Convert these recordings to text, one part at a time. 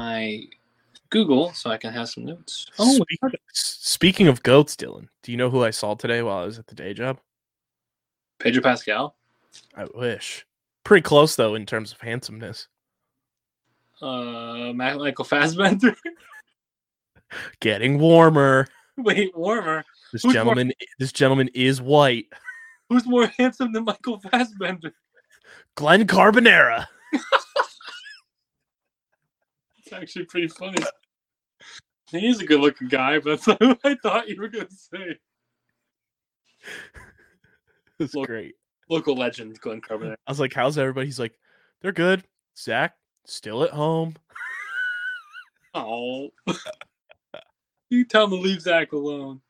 my Google so I can have some notes. Oh, Speaking, speaking of goats, Dylan, do you know who I saw today while I was at the day job? Pedro Pascal. I wish. Pretty close though in terms of handsomeness. Uh, Michael Fassbender. Getting warmer. Wait, warmer. This Who's more- gentleman this gentleman is white. Who's more handsome than Michael Fassbender? Glenn Carbonera. It's actually pretty funny. He is a good-looking guy, but that's not what I thought you were going to say. It's Look- great. Local legend, Glenn Carbonell. I was like, how's everybody? He's like, they're good. Zach, still at home. Oh, you tell him to leave Zach alone.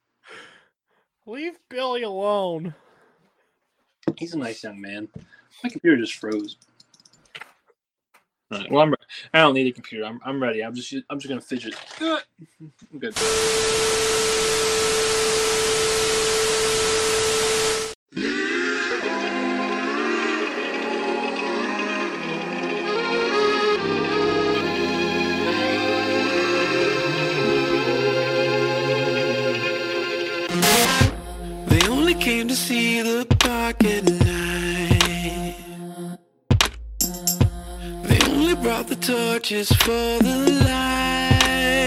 Leave Billy alone. He's a nice young man. My computer just froze. All right, well, I'm. I don't need a computer. I'm. I'm ready. I'm just. I'm just gonna fidget. I'm good. Torches for the light.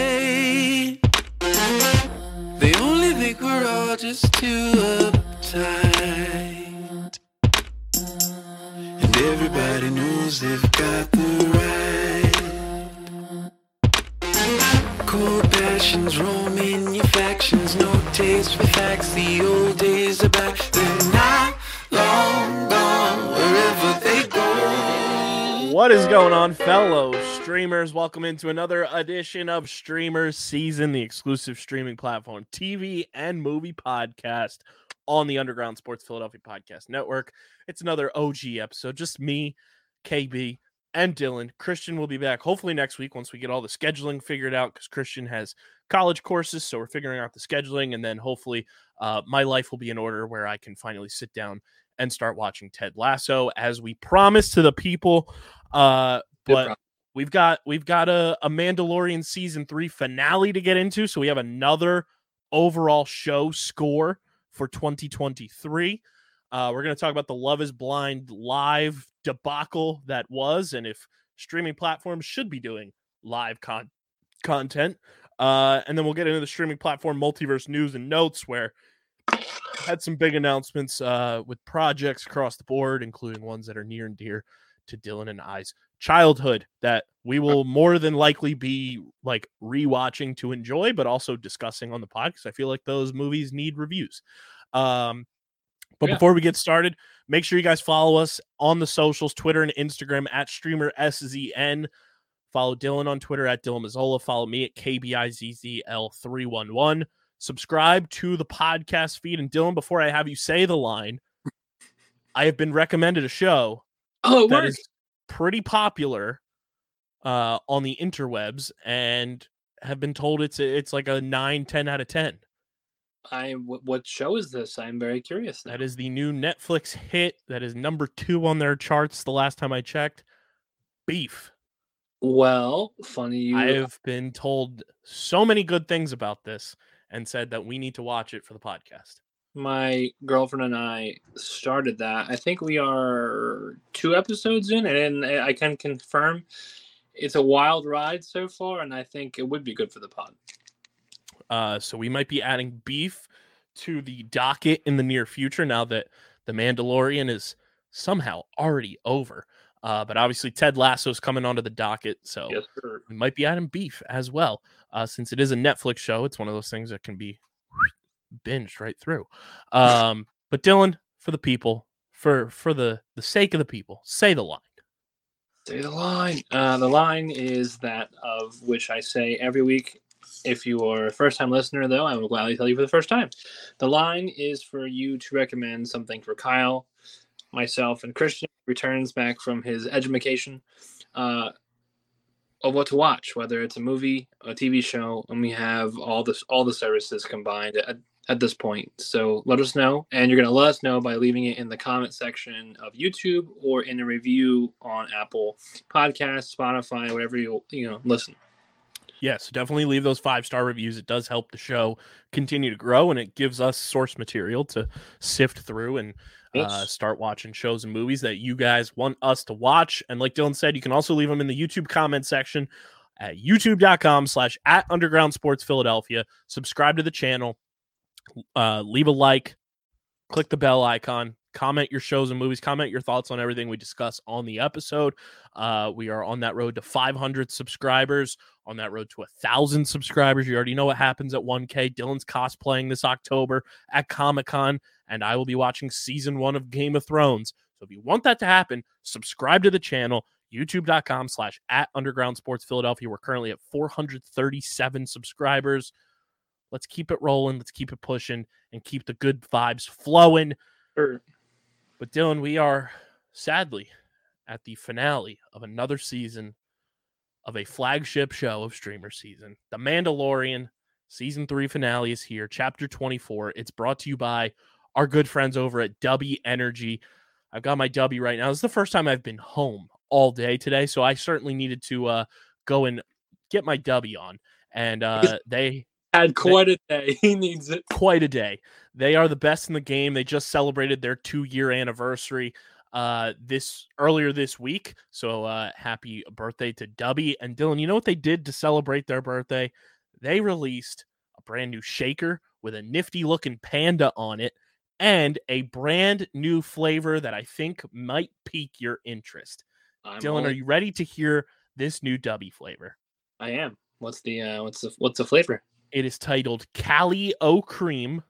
They only think we're all just too uptight. And everybody knows they've got the right. Cold passions roaming your factions, no taste for facts. The old days are back, they're not long What is going on, fellow streamers? Welcome into another edition of Streamers Season, the exclusive streaming platform, TV and movie podcast on the Underground Sports Philadelphia Podcast Network. It's another OG episode, just me, KB, and Dylan. Christian will be back hopefully next week once we get all the scheduling figured out because Christian has college courses, so we're figuring out the scheduling, and then hopefully uh, my life will be in order where I can finally sit down and start watching Ted Lasso as we promised to the people. Uh, but we've got we've got a, a Mandalorian season three finale to get into, so we have another overall show score for 2023. Uh, we're going to talk about the Love is Blind live debacle that was, and if streaming platforms should be doing live con- content. Uh, and then we'll get into the streaming platform multiverse news and notes where had some big announcements uh, with projects across the board, including ones that are near and dear to Dylan and I's childhood that we will more than likely be like rewatching to enjoy, but also discussing on the podcast. I feel like those movies need reviews. Um, but Yeah. before we get started, make sure you guys follow us on the socials Twitter and Instagram at streamer SZN. Follow Dylan on Twitter at Dylan Mazzola. Follow me at KBIZZL311. Subscribe to the podcast feed. And Dylan, before I have you say the line, I have been recommended a show Oh, it that works. is pretty popular uh, on the interwebs and have been told it's it's like a 9 10 out of 10 I. What show is this? I'm very curious. Now. that is the new netflix hit that is number two on their charts the last time i checked beef Well, funny you. i have been told so many good things about this and said that we need to watch it for the podcast my girlfriend and I started that. I think we are two episodes in, and I can confirm it's a wild ride so far, and I think it would be good for the pod. Uh, so we might be adding beef to the docket in the near future now that the Mandalorian is somehow already over. Uh, but obviously Ted Lasso's coming onto the docket, so Yes, we might be adding beef as well. Uh, since it is a Netflix show, it's one of those things that can be binged right through. Um, but Dylan, for the people, for for the the sake of the people, say the line. Say the line. Uh, the line is that of which I say every week. If you are a first time listener, though, I will gladly tell you for the first time. The line is for you to recommend something for Kyle, myself, and Christian returns back from his education uh, of what to watch, whether it's a movie, a TV show, and we have all this all the services combined at, at this point. So let us know, and you're to let us know by leaving it in the comment section of YouTube or in a review on Apple Podcasts, Spotify, whatever you you know listen. Yes, definitely leave those five star reviews. It does help the show continue to grow, and it gives us source material to sift through and uh, start watching shows and movies that you guys want us to watch. And like Dylan said, you can also leave them in the YouTube comment section at youtube.com slash at underground sports Philadelphia. Subscribe to the channel, uh, leave a like, click the bell icon, comment your shows and movies, comment your thoughts on everything we discuss on the episode. Uh, we are on that road to 500 subscribers, on that road to a thousand subscribers. You already know what happens at 1K. Dylan's cosplaying this October at Comic Con, and I will be watching season one of Game of Thrones. So if you want that to happen, subscribe to the channel. YouTube.com slash at underground sports Philadelphia. We're currently at 437 subscribers. Let's keep it rolling. Let's keep it pushing and keep the good vibes flowing. Sure. But Dylan, we are sadly at the finale of another season of a flagship show of streamer season. The Mandalorian season 3 finale is here, chapter 24. It's brought to you by our good friends over at W Energy. I've got my W right now. This is the first time I've been home all day today, so I certainly needed to uh go and get my W on. And uh they Had quite a day. He needs it. quite a day. They are the best in the game. They just celebrated their two year anniversary uh this earlier this week. So uh happy birthday to Dubby and Dylan. You know what they did to celebrate their birthday? They released a brand new shaker with a nifty looking panda on it and a brand new flavor that I think might pique your interest. I'm Dylan, all- are you ready to hear this new Dubby flavor? I am. What's the uh what's the what's the flavor? It is titled Cali O Cream,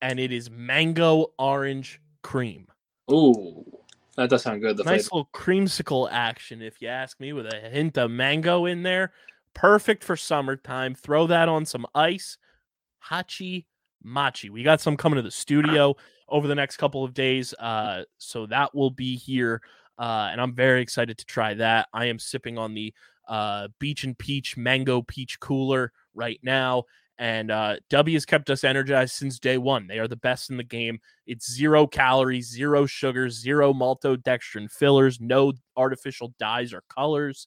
and it is mango orange cream. Ooh. That does sound good. The nice flavor. little creamsicle action, if you ask me, with a hint of mango in there. Perfect for summertime. Throw that on some ice. Hachi Machi. We got some coming to the studio over the next couple of days. Uh, so that will be here. Uh, and I'm very excited to try that. I am sipping on the uh, Beach and Peach Mango Peach Cooler right now. And uh, W has kept us energized since day one. They are the best in the game. It's zero calories, zero sugars, zero maltodextrin fillers, no artificial dyes or colors.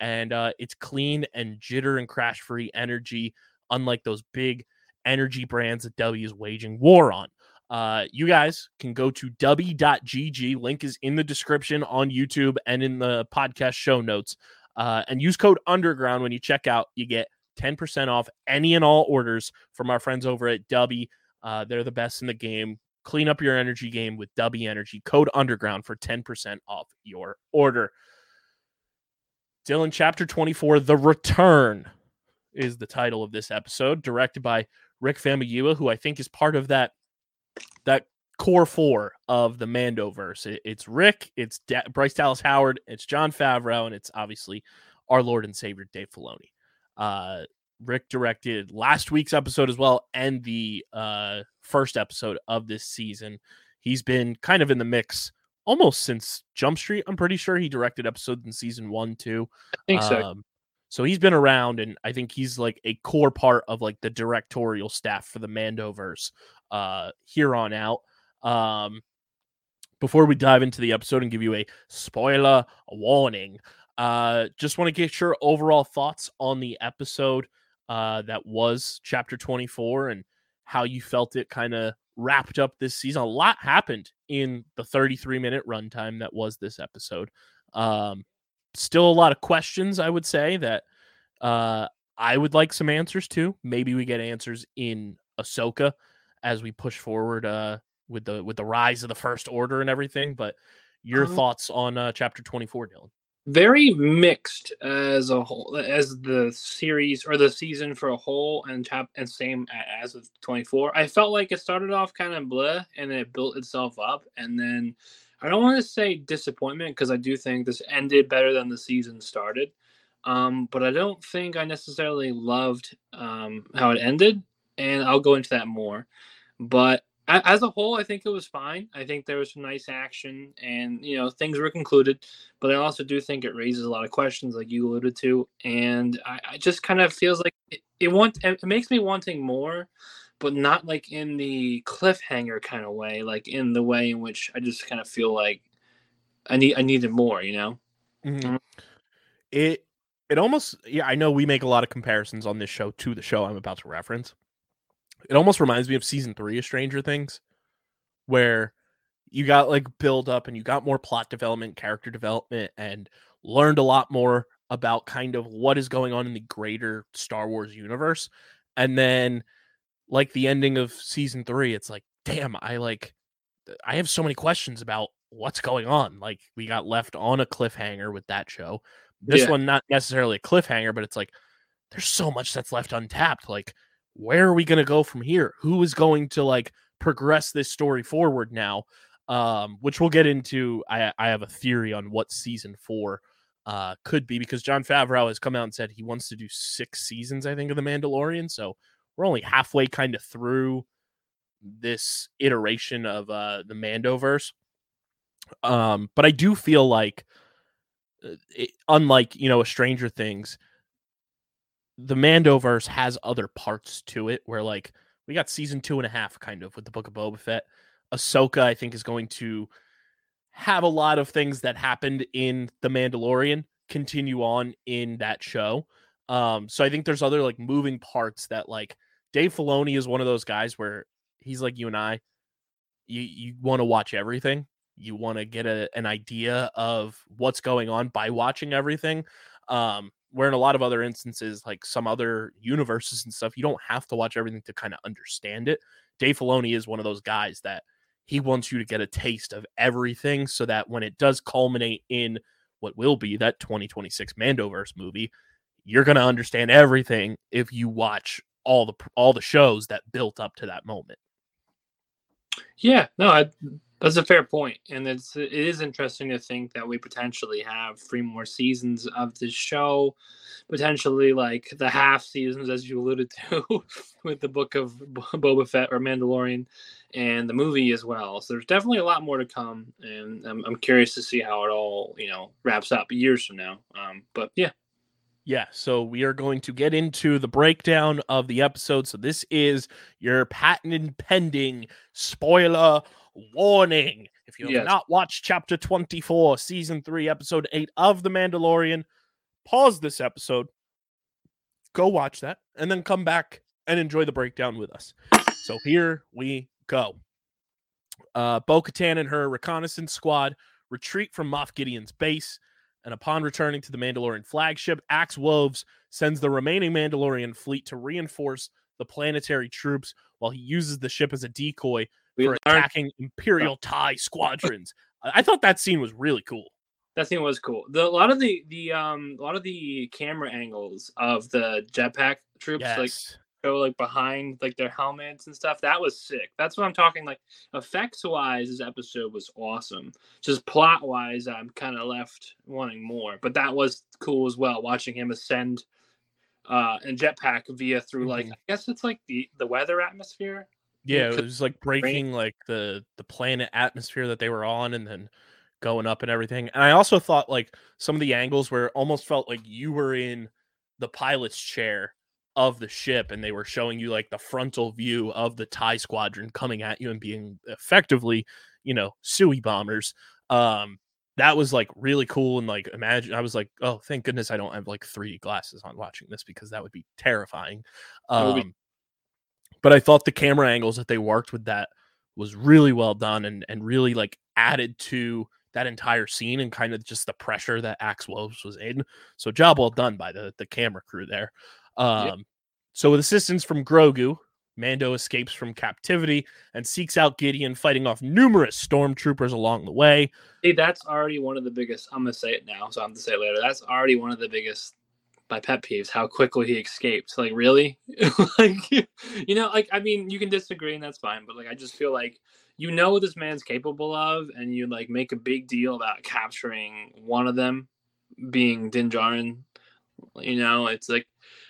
And uh, it's clean and jitter and crash free energy, unlike those big energy brands that W is waging war on. Uh, you guys can go to w.gg. Link is in the description on YouTube and in the podcast show notes. Uh, and use code underground when you check out. You get 10% off any and all orders from our friends over at W. Uh, they're the best in the game. Clean up your energy game with W Energy. Code underground for 10% off your order. Dylan, chapter 24, The Return is the title of this episode, directed by Rick Famuyiwa, who I think is part of that that core four of the Mandoverse. It, it's Rick, it's da- Bryce Dallas Howard, it's Jon Favreau, and it's obviously our Lord and Savior Dave Filoni. Uh, Rick directed last week's episode as well, and the uh, first episode of this season. He's been kind of in the mix almost since Jump Street. I'm pretty sure he directed episodes in season one too. I think. Um, so he's been around, and I think he's like a core part of like the directorial staff for the Mandoverse uh, here on out. Um, before we dive into the episode and give you a spoiler warning, uh, just want to get your overall thoughts on the episode uh, that was chapter 24 and how you felt it kind of wrapped up this season. A lot happened in the 33 minute runtime that was this episode. Um, still a lot of questions, I would say, that uh, I would like some answers to. Maybe we get answers in Ahsoka as we push forward uh, with the with the rise of the First Order and everything. But your Um, thoughts on uh, chapter 24, Dylan? very mixed as a whole as the series or the season for a whole and chap and same as with 24 i felt like it started off kind of blah and then it built itself up and then i don't want to say disappointment because i do think this ended better than the season started um, but i don't think i necessarily loved um, how it ended and i'll go into that more. But as a whole i think it was fine. I think there was some nice action and you know things were concluded but I also do think it raises a lot of questions, like you alluded to, and I, I just kind of feels like it, it want it makes me wanting more, but not like in the cliffhanger kind of way, like in the way in which I just kind of feel like I need I needed more, you know. Mhm. It it almost yeah i know we make a lot of comparisons on this show to the show i'm about to reference it almost reminds me of season three of stranger things where you got like build up and you got more plot development character development and learned a lot more about kind of what is going on in the greater star wars universe and then like the ending of season three it's like damn i like i have so many questions about what's going on like we got left on a cliffhanger with that show this Yeah. one, not necessarily a cliffhanger, but it's like there's so much that's left untapped. Like, where are we going to go from here? Who is going to like progress this story forward now? Um, which we'll get into. I, I have a theory on what season four uh, could be because Jon Favreau has come out and said he wants to do six seasons, I think, of The Mandalorian. So we're only halfway kind of through this iteration of uh, the Mandoverse. Um, but I do feel like uh, it, unlike you know a Stranger Things, the Mandoverse has other parts to it where like we got season two and a half kind of with the Book of Boba Fett. Ahsoka, I think, is going to have a lot of things that happened in the Mandalorian continue on in that show. Um, so I think there's other like moving parts that like Dave Filoni is one of those guys where he's like you and I, you you want to watch everything. You want to get a, an idea of what's going on by watching everything um where in a lot of other instances like some other universes and stuff you don't have to watch everything to kind of understand it. Dave filoni is one of those guys that he wants you to get a taste of everything so that when it does culminate in what will be that 2026 mandoverse movie you're going to understand everything if you watch all the all the shows that built up to that moment Yeah, no, I, that's a fair point, and it's it is interesting to think that we potentially have three more seasons of this show, potentially like the half seasons, as you alluded to, with the book of Bo- Boba Fett or Mandalorian, and the movie as well. So there's definitely a lot more to come, and I'm, I'm curious to see how it all you know wraps up years from now. Um, but yeah, Yeah, so we are going to get into the breakdown of the episode. So this is your patent pending spoiler warning. If you have Yes. not watched chapter 24, season 3, episode 8 of The Mandalorian, pause this episode, go watch that, and then come back and enjoy the breakdown with us. So here we go. Uh Bo Katan and her reconnaissance squad retreat from Moff Gideon's base. And upon returning to the Mandalorian flagship, Axe Woves sends the remaining Mandalorian fleet to reinforce the planetary troops while he uses the ship as a decoy we for learned attacking Imperial TIE squadrons. I thought that scene was really cool. that scene was cool. The a lot of the the um a lot of the camera angles of the jetpack troops like Yes. Go like behind like their helmets and stuff. That was sick. That's what I'm talking like effects wise. This episode was awesome. Just plot wise, I'm kind of left wanting more. But that was cool as well. Watching him ascend uh in jetpack via through like Mhm. I guess it's like the the weather atmosphere. Yeah, it was like breaking like the the planet atmosphere that they were on and then going up and everything. And I also thought like some of the angles where it almost felt like you were in the pilot's chair of the ship and they were showing you like the frontal view of the TIE squadron coming at you and being effectively, you know, Sui bombers. Um that was like really cool and like imagine I was like, oh, thank goodness I don't have like 3D glasses on watching this because that would be terrifying. Be- Um but I thought the camera angles that they worked with that was really well done and and really like added to that entire scene and kind of just the pressure that Axe Woves was in. So job well done by the the camera crew there. Um so with assistance from Grogu, Mando escapes from captivity and seeks out Gideon fighting off numerous stormtroopers along the way. See, that's already one of the biggest. I'm gonna say it now, so I'm gonna say it later. That's already one of the biggest my pet peeves. How quickly he escaped. Like, really? like, you know, like I mean, you can disagree and that's fine, but like, I just feel like you know what this man's capable of, and you like make a big deal about capturing one of them being Din Djarin. You know, it's like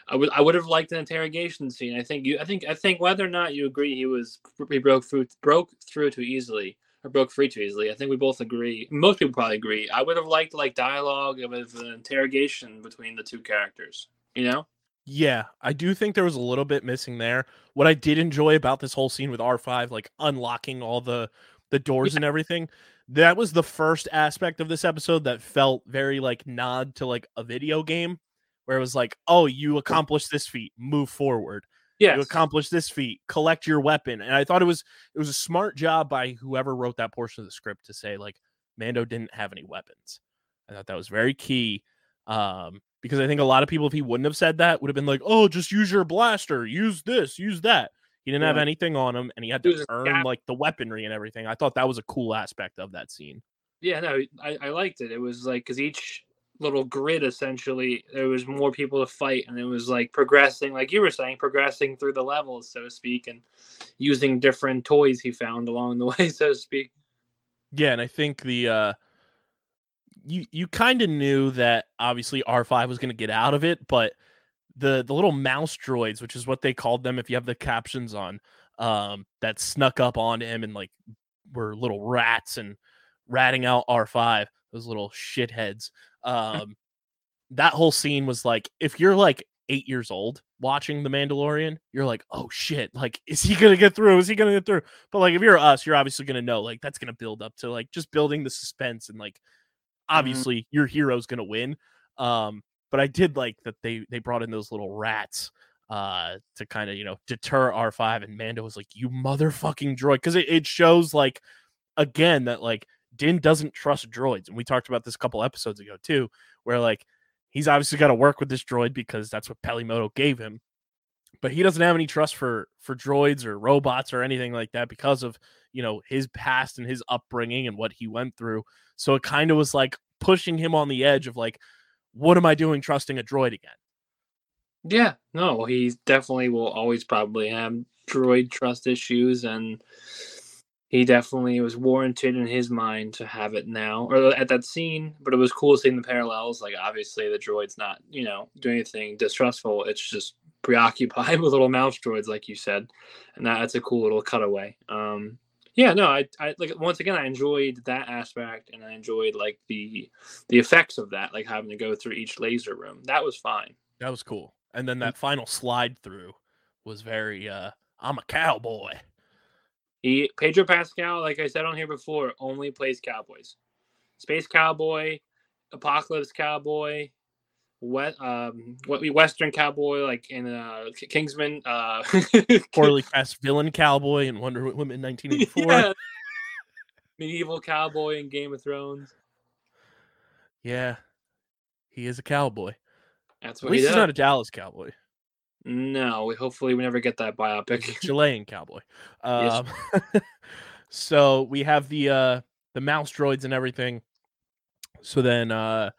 I would I would have liked an interrogation scene. I think you I think I think whether or not you agree he was he broke through broke through too easily or broke free too easily. I think we both agree. Most people probably agree. I would have liked like dialogue with an interrogation between the two characters. You know? Yeah, I do think there was a little bit missing there. What I did enjoy about this whole scene with R5 like unlocking all the the doors and everything, that was the first aspect of this episode that felt very like nod to like a video game where it was like, oh, you accomplished this feat, move forward. Yes. You accomplished this feat, collect your weapon. And I thought it was it was a smart job by whoever wrote that portion of the script to say like Mando didn't have any weapons. I thought that was very key. Um, because I think a lot of people, if he wouldn't have said that, would have been like, "Oh, just use your blaster, use this, use that." He didn't have anything on him, and he had to earn gap. like the weaponry and everything. I thought that was a cool aspect of that scene. Yeah, no, I, I liked it. It was like because each little grid essentially there was more people to fight, and it was like progressing, like you were saying, progressing through the levels, so to speak, and using different toys he found along the way, so to speak. Yeah, and I think the uh you you kind of knew that obviously R5 was going to get out of it, but the the little mouse droids, which is what they called them if you have the captions on, um that snuck up on him and like were little rats and ratting out R5, those little shitheads. Um that whole scene was like if you're like 8 years old watching The Mandalorian, you're like, "Oh shit, like is he to get through? Is he to get through?" But like if you're us, you're obviously to know like that's to build up to like just building the suspense and like obviously your hero's to win. Um but I did like that they they brought in those little rats uh to kind of, you know, deter R5 and Mando was like, "You motherfucking droid." Cuz it, it shows like again that like Din doesn't trust droids. And we talked about this a couple episodes ago too, where like he's obviously got to work with this droid because that's what Peli Motto gave him. But he doesn't have any trust for for droids or robots or anything like that because of, you know, his past and his upbringing and what he went through. So it kind of was like pushing him on the edge of like what am I doing trusting a droid again? Yeah, no, he definitely will always probably have droid trust issues, and he definitely was warranted in his mind to have it now or at that scene. But it was cool seeing the parallels. Like, obviously, the droid's not, you know, doing anything distrustful. It's just preoccupied with little mouse droids, like you said, and that, that's a cool little cutaway. Um, yeah, no, I, I like once again, I enjoyed that aspect, and I enjoyed like the the effects of that, like having to go through each laser room. That was fine. That was cool. And then that final slide through was very uh I'm a cowboy. He Pedro Pascal, like I said on here before, only plays cowboys. Space cowboy, apocalypse cowboy, what um what Western cowboy like in uh Kingsman uh Poorly cast villain cowboy in Wonder Woman 1984. yeah. medieval cowboy in Game of Thrones. Yeah. He is a cowboy. That's At what he least he's not a Dallas cowboy. No, we hopefully we never get that biopic. Chilean cowboy. Yes. Um, so we have the uh the mouse droids and everything. So then uh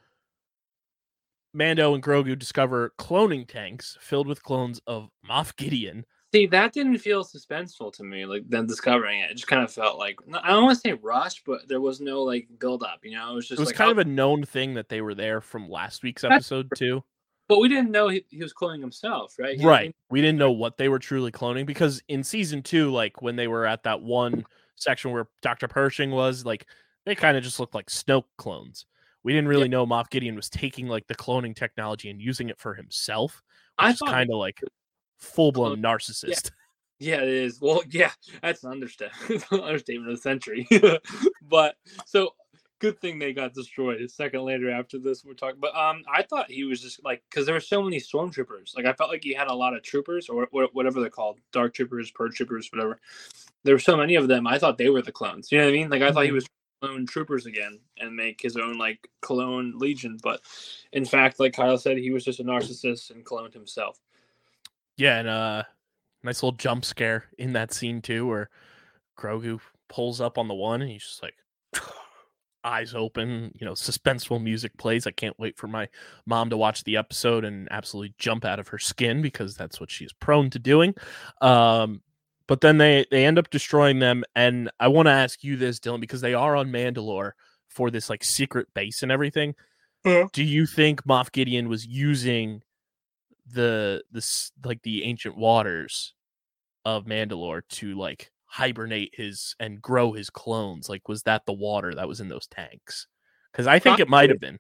Mando and Grogu discover cloning tanks filled with clones of Moff Gideon. See, that didn't feel suspenseful to me. Like them discovering it, it just kind of felt like I don't want to say rush, but there was no like build up. You know, it was just It was like, kind oh, of a known thing that they were there from last week's episode too. But we didn't know he, he was cloning himself, right? He- Right. We didn't know what they were truly cloning because in season two, like when they were at that one section where Dr. Pershing was, like they kind of just looked like Snoke clones. We didn't really know Moff Gideon was taking like the cloning technology and using it for himself. I Which is thought- kind of like full blown narcissist. Yeah, it is. Well, yeah, that's an understatement, understatement of the century. but so good thing they got destroyed. A second later after this, we're talking. But um, I thought he was just like because there were so many stormtroopers. Like I felt like he had a lot of troopers or wha- whatever they're called, dark troopers, purge troopers, whatever. There were so many of them. I thought they were the clones. You know what I mean? Like I thought he Mhm. was clone troopers again and make his own like clone legion. But in fact, like Kyle said, he was just a narcissist and cloned himself. Yeah, and uh nice little jump scare in that scene too, where Grogu pulls up on the one and he's just like eyes open, you know, suspenseful music plays. I can't wait for my mom to watch the episode and absolutely jump out of her skin because that's what she's prone to doing. Um but then they they end up destroying them and I want to ask you this Dylan because they are on Mandalore for this like secret base and everything. Yeah. Do you think Moff Gideon was using the this like the ancient waters of Mandalore to like hibernate his and grow his clones? Like, was that the water that was in those tanks? Because I think it might have been.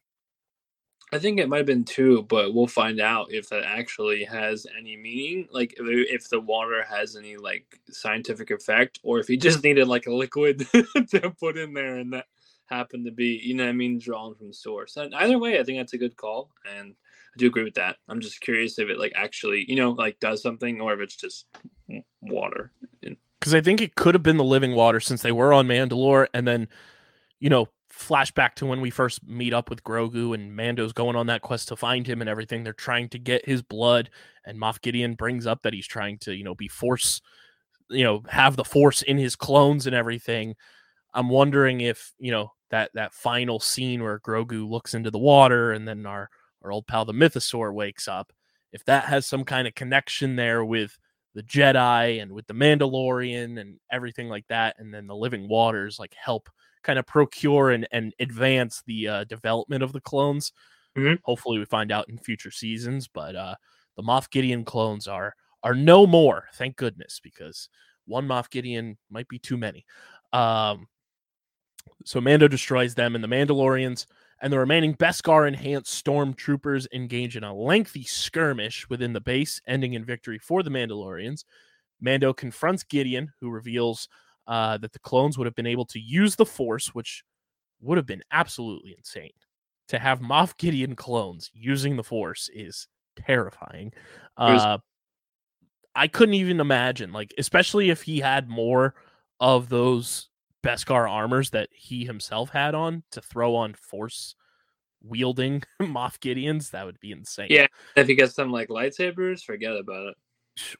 I think it might have been two, but we'll find out if that actually has any meaning. Like if, if the water has any like scientific effect, or if he just needed like a liquid to put in there, and that happened to be, you know, what I mean, drawn from the source. And either way, I think that's a good call, and I do agree with that. I'm just curious if it like actually, you know, like does something or if it's just water. Because I think it could have been the living water since they were on Mandalore, and then, you know, flashback to when we first meet up with Grogu and Mando's going on that quest to find him and everything. They're trying to get his blood, and Moff Gideon brings up that he's trying to, you know, be force, you know, have the force in his clones and everything. I'm wondering if, you know, that that final scene where Grogu looks into the water and then our our old pal the Mythosaur wakes up, if that has some kind of connection there with the Jedi and with the Mandalorian and everything like that, and then the living waters like help kind of procure and, and advance the uh, development of the clones. Mhm. Hopefully, we find out in future seasons. But uh, the Moff Gideon clones are are no more, thank goodness, because one Moff Gideon might be too many. Um, so Mando destroys them, and the Mandalorians and the remaining Beskar enhanced stormtroopers engage in a lengthy skirmish within the base, ending in victory for the Mandalorians. Mando confronts Gideon, who reveals uh, that the clones would have been able to use the Force, which would have been absolutely insane. To have Moff Gideon clones using the Force is terrifying. Uh, I couldn't even imagine, like, especially if he had more of those Beskar armors that he himself had on to throw on Force wielding Moff Gideons, that would be insane. Yeah. If you get some like lightsabers, forget about it.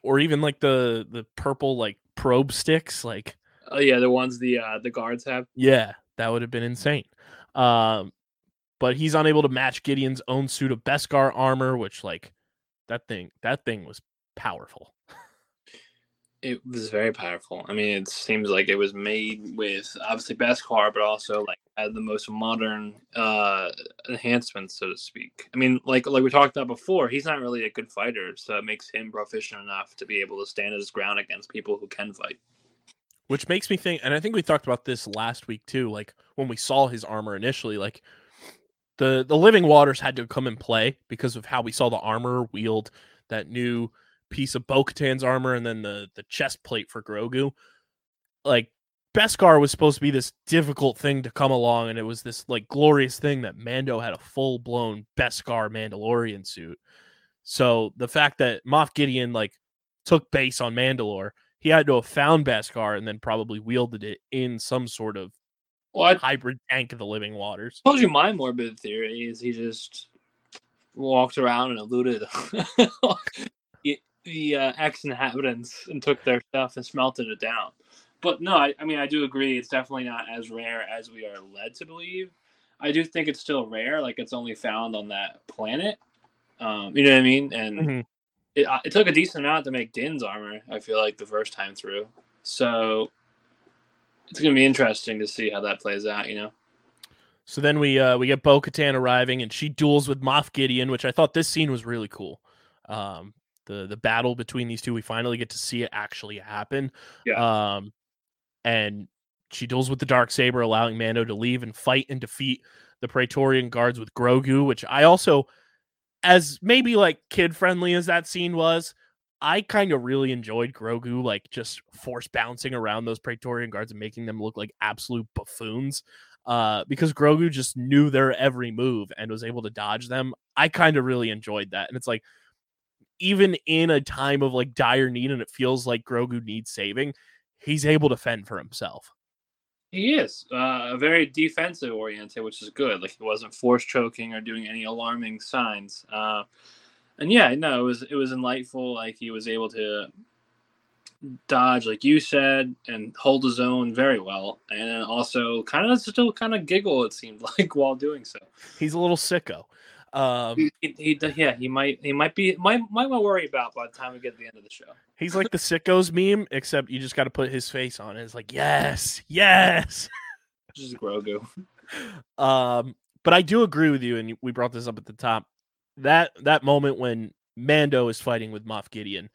Or even like the the purple like probe sticks, like Oh yeah, the ones the uh the guards have. Yeah, that would have been insane. Um, but he's unable to match Gideon's own suit of Beskar armor, which like that thing that thing was powerful. It was very powerful. I mean, it seems like it was made with obviously Beskar, but also like had the most modern uh enhancements, so to speak. I mean, like like we talked about before, he's not really a good fighter, so it makes him proficient enough to be able to stand his ground against people who can fight. Which makes me think, and I think we talked about this last week too, like when we saw his armor initially, like the the living waters had to come in play because of how we saw the armor wield that new piece of Bo-Katan's armor and then the the chest plate for Grogu. Like Beskar was supposed to be this difficult thing to come along, and it was this like glorious thing that Mando had a full blown Beskar Mandalorian suit. So the fact that Moff Gideon like took base on Mandalore, he had to have found Beskar and then probably wielded it in some sort of Well, I hybrid tank of the living waters. told you my morbid theory is he just walked around and eluded the, uh, ex-inhabitants and took their stuff and smelted it down. But no, I, I mean I do agree. It's definitely not as rare as we are led to believe. I do think it's still rare. Like it's only found on that planet. Um, you know what I mean? And Mhm. it, uh, it took a decent amount to make Din's armor. I feel like the first time through. So it's gonna be interesting to see how that plays out. You know. So then we uh, we get Bo Katan arriving, and she duels with Moff Gideon, which I thought this scene was really cool. Um, the the battle between these two, we finally get to see it actually happen. Yeah. Um, and she deals with the dark saber, allowing Mando to leave and fight and defeat the Praetorian guards with Grogu, which I also, as maybe like kid friendly as that scene was, I kind of really enjoyed Grogu, like just force bouncing around those Praetorian guards and making them look like absolute buffoons. Uh, because Grogu just knew their every move and was able to dodge them. I kind of really enjoyed that. And it's like, even in a time of like dire need and it feels like Grogu needs saving, he's able to fend for himself. He is uh, very defensive oriented, which is good. Like he wasn't force choking or doing any alarming signs. Uh, and yeah, no, it was it was enlightful. Like he was able to dodge, like you said, and hold his own very well, and also kind of still kind of giggle. It seemed like while doing so. He's a little sicko. Um, He, he, he- yeah, he might he might be might might want to worry about by the time we get to the end of the show. he's like the sickos meme, except you just got to put his face on it. It's like, yes, yes. Just Grogu. Um, but I do agree with you, and we brought this up at the top. That that moment when Mando is fighting with Moff Gideon,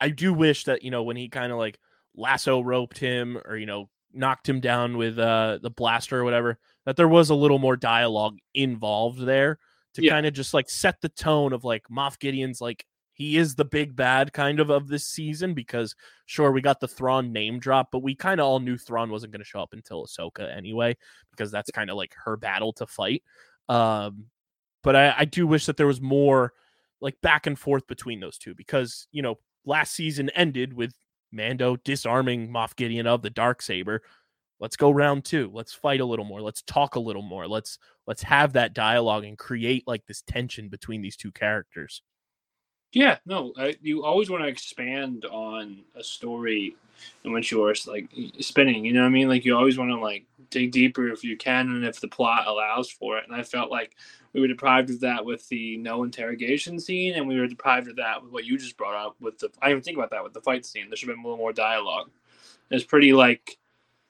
I do wish that you know when he kind of like lasso roped him or you know knocked him down with uh the blaster or whatever, that there was a little more dialogue involved there to Yeah. kind of just like set the tone of like Moff Gideon's like he is the big bad kind of of this season because sure we got the Thrawn name drop, but we kind of all knew Thrawn wasn't going to show up until Ahsoka anyway because that's kind of like her battle to fight. Um, but I, I do wish that there was more like back and forth between those two because you know last season ended with Mando disarming Moff Gideon of the dark saber. Let's go round two. Let's fight a little more. Let's talk a little more. Let's let's have that dialogue and create like this tension between these two characters. Yeah, no, I, you always want to expand on a story in which you're like spinning. You know what I mean? Like you always want to like dig deeper if you can and if the plot allows for it. And I felt like we were deprived of that with the no interrogation scene, and we were deprived of that with what you just brought up with the. I even think about that with the fight scene. There should have been a little more dialogue. It's pretty like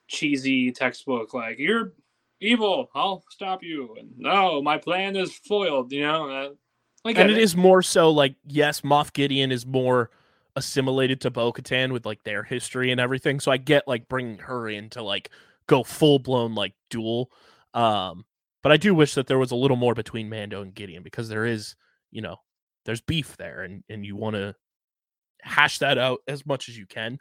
cheesy textbook. Like you're evil, I'll stop you. And no, my plan is foiled. You know. Uh, and it, it is more so like yes, Moff Gideon is more assimilated to Bo Katan with like their history and everything. So I get like bringing her in to like go full blown like duel. Um, but I do wish that there was a little more between Mando and Gideon because there is, you know, there's beef there and and you want to hash that out as much as you can.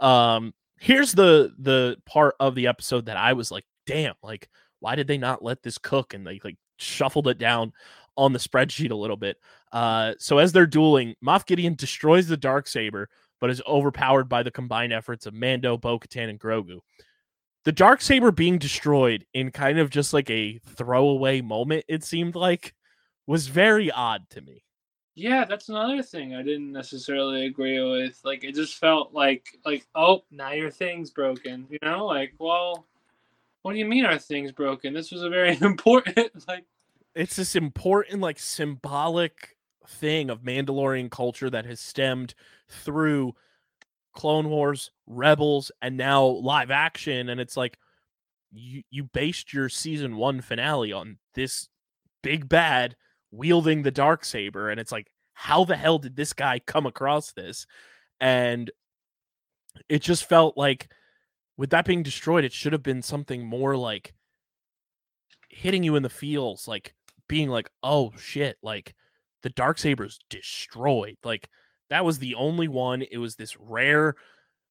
Um, here's the the part of the episode that I was like, damn, like why did they not let this cook and they like shuffled it down on the spreadsheet a little bit. Uh, so as they're dueling, Moff Gideon destroys the dark saber, but is overpowered by the combined efforts of Mando, Bo-Katan, and Grogu. The dark saber being destroyed in kind of just like a throwaway moment, it seemed like, was very odd to me. Yeah, that's another thing I didn't necessarily agree with. Like, it just felt like, like, oh, now your thing's broken. You know, like, well, what do you mean our thing's broken? This was a very important, like, it's this important like symbolic thing of Mandalorian culture that has stemmed through Clone Wars, Rebels, and now live action. And it's like you you based your season one finale on this big bad wielding the dark saber, and it's like, how the hell did this guy come across this? And it just felt like with that being destroyed, it should have been something more like hitting you in the feels, like being like, oh shit, like the dark saber's destroyed. Like that was the only one. It was this rare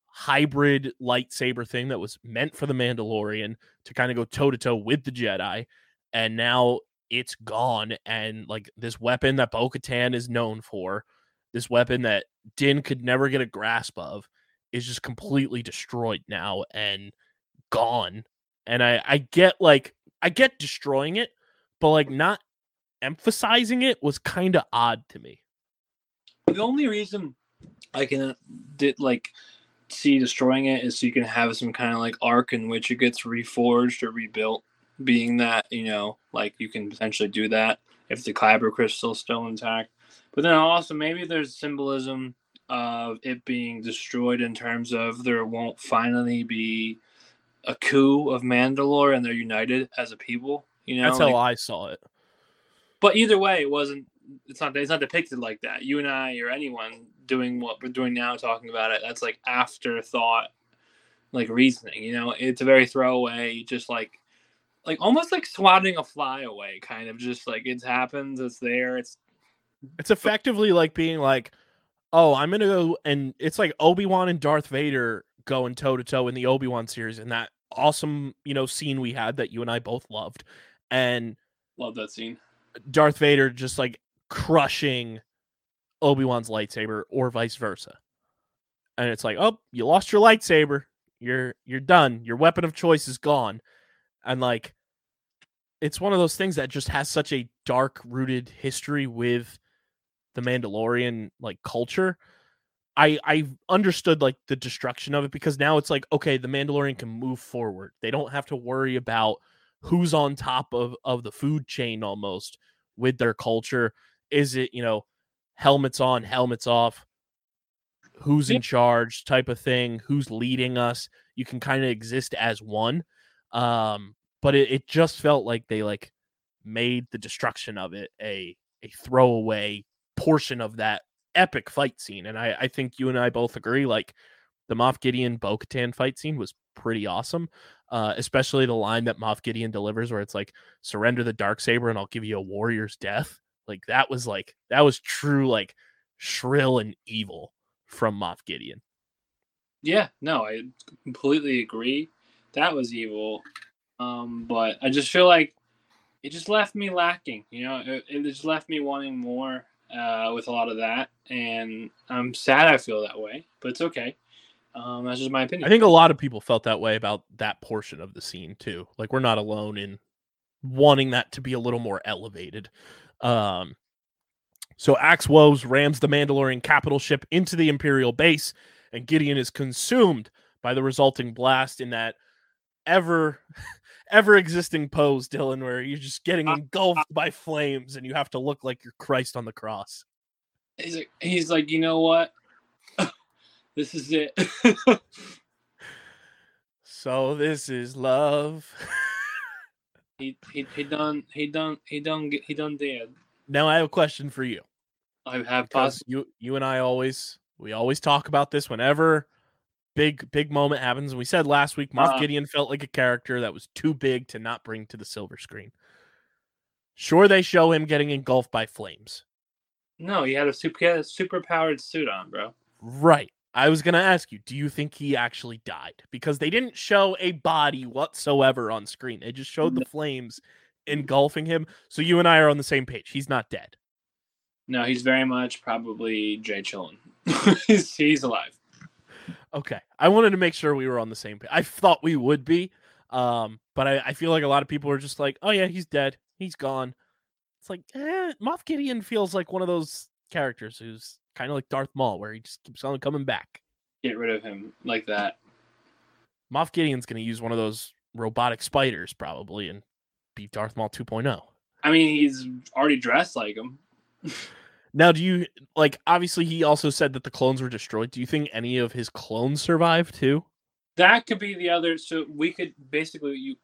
hybrid lightsaber thing that was meant for the Mandalorian to kind of go toe to toe with the Jedi. And now it's gone. And like this weapon that Bo Katan is known for, this weapon that Din could never get a grasp of, is just completely destroyed now and gone. And I, I get like, I get destroying it, but like not emphasizing it was kind of odd to me. The only reason I can did like see destroying it is so you can have some kind of like arc in which it gets reforged or rebuilt. Being that you know, like you can potentially do that if the kyber crystal is still intact. But then also maybe there's symbolism of it being destroyed in terms of there won't finally be a coup of Mandalore and they're united as a people. You know, that's like, how I saw it. But either way, it wasn't. It's not. It's not depicted like that. You and I, or anyone doing what we're doing now, talking about it. That's like afterthought, like reasoning. You know, it's a very throwaway, just like, like almost like swatting a fly away, kind of. Just like it happens, It's there. It's. It's effectively like being like, oh, I'm gonna go, and it's like Obi Wan and Darth Vader going toe to toe in the Obi Wan series, and that awesome, you know, scene we had that you and I both loved, and love that scene. Darth Vader just like crushing Obi Wan's lightsaber, or vice versa. And it's like, oh, you lost your lightsaber. You're you're done. Your weapon of choice is gone. And like, it's one of those things that just has such a dark rooted history with the Mandalorian like culture. I I understood like the destruction of it because now it's like okay, the Mandalorian can move forward. They don't have to worry about who's on top of of the food chain almost with their culture. Is it you know helmets on helmets off? Who's in charge type of thing? Who's leading us? You can kind of exist as one. Um but it, it just felt like they like made the destruction of it a a throwaway portion of that epic fight scene and i i think you and i both agree like the Moff Gideon Bo Katan fight scene was pretty awesome uh, especially the line that Moff Gideon delivers, where it's like, "Surrender the dark saber, and I'll give you a warrior's death." Like that was like that was true, like shrill and evil from Moff Gideon. Yeah, no, I completely agree. That was evil, um, but I just feel like it just left me lacking. You know, it, it just left me wanting more uh, with a lot of that, and I'm sad I feel that way, but it's okay. Um, that's just my opinion. I think a lot of people felt that way about that portion of the scene too. Like we're not alone in wanting that to be a little more elevated. Um, so Axe Woves rams the Mandalorian capital ship into the Imperial base, and Gideon is consumed by the resulting blast in that ever ever existing pose, Dylan, where you're just getting uh, uh engulfed by flames and you have to look like you're Christ on the cross. he's like, he's like, you know what? this is it. So this is love. he, he he done he done he done he done did. now I have a question for you. I have because you you and I always we always talk about this whenever big big moment happens. And we said last week, Moff Uh-huh. Gideon felt like a character that was too big to not bring to the silver screen. Sure, they show him getting engulfed by flames. No, he had a super he had a super powered suit on, bro. Right. I was gonna ask you, do you think he actually died? Because they didn't show a body whatsoever on screen. They just showed the flames engulfing him. So you and I are on the same page. He's not dead. No, he's very much probably Jay Chillin. he's he's alive. Okay. I wanted to make sure we were on the same page. I thought we would be. Um, but I, I feel like a lot of people are just like, oh yeah, he's dead. He's gone. It's like, eh, Moff Gideon feels like one of those characters who's kind of like Darth Maul, where he just keeps on coming back. Get rid of him like that. Moff Gideon's gonna use one of those robotic spiders probably and be Darth Maul oh. 2.0. I mean, he's already dressed like him. Now, do you like obviously he also said that the clones were destroyed. Do you think any of his clones survived too? That could be the other. So we could basically you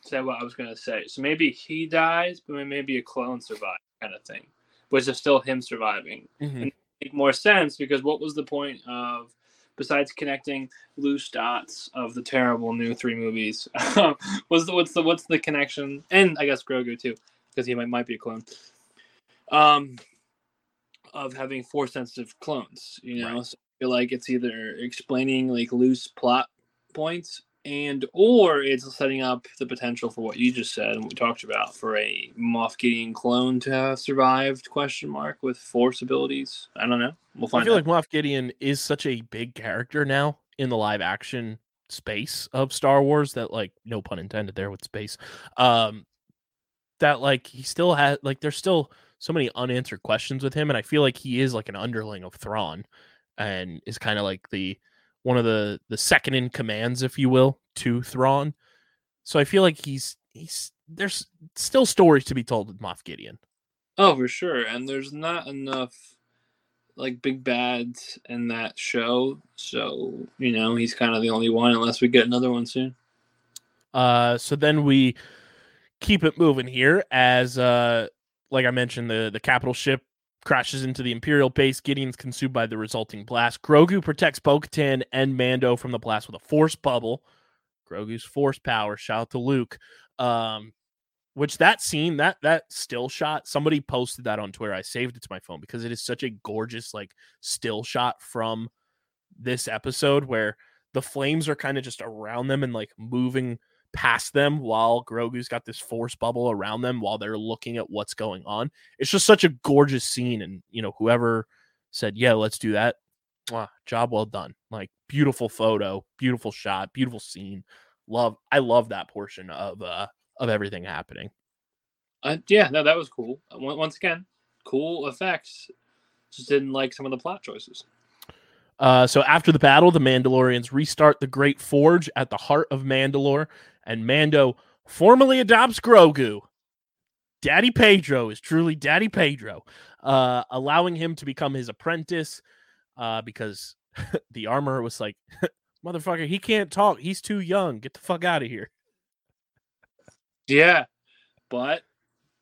said what I was gonna say. So maybe he dies, but maybe a clone survives, kind of thing. Which is still him surviving. Mhm. Make more sense because what was the point of besides connecting loose dots of the terrible new three movies? what's the what's the what's the connection? And I guess Grogu too, because he might might be a clone. Um, of having force sensitive clones, you know. Right. So I feel like it's either explaining like loose plot points and or it's setting up the potential for what you just said and we talked about for a Moff Gideon clone to have survived question mark with force abilities. I don't know. We'll find I feel out. like Moff Gideon is such a big character now in the live action space of Star Wars that like no pun intended there with space. Um that like he still has like there's still so many unanswered questions with him and I feel like he is like an underling of Thrawn and is kind of like the one of the the second in commands if you will to Thrawn. So I feel like he's he's there's still stories to be told with Moff Gideon. Oh, for sure. And there's not enough like big bads in that show. So, you know, he's kind of the only one unless we get another one soon. Uh, so then we keep it moving here as, uh, like I mentioned, the the capital ship crashes into the Imperial base. Gideon's consumed by the resulting blast. Grogu protects Bo-Katan and Mando from the blast with a force bubble. Grogu's force power. Shout out to Luke. Um, which that scene, that that still shot, somebody posted that on Twitter. I saved it to my phone because it is such a gorgeous like still shot from this episode where the flames are kind of just around them and like moving past them while Grogu's got this force bubble around them while they're looking at what's going on. It's just such a gorgeous scene. And, you know, whoever said, yeah, let's do that, mwah, job well done. Like, beautiful photo, beautiful shot, beautiful scene. Love, I love that portion of, uh, of everything happening. Uh, yeah, no, that was cool. Uh, Once again, cool effects. Just didn't like some of the plot choices. Uh, so after the battle, the Mandalorians restart the Great Forge at the heart of Mandalore, and Mando formally adopts Grogu. Daddy Pedro is truly Daddy Pedro, uh, allowing him to become his apprentice uh, because the armor was like, motherfucker, he can't talk. He's too young. Get the fuck out of here. Yeah, but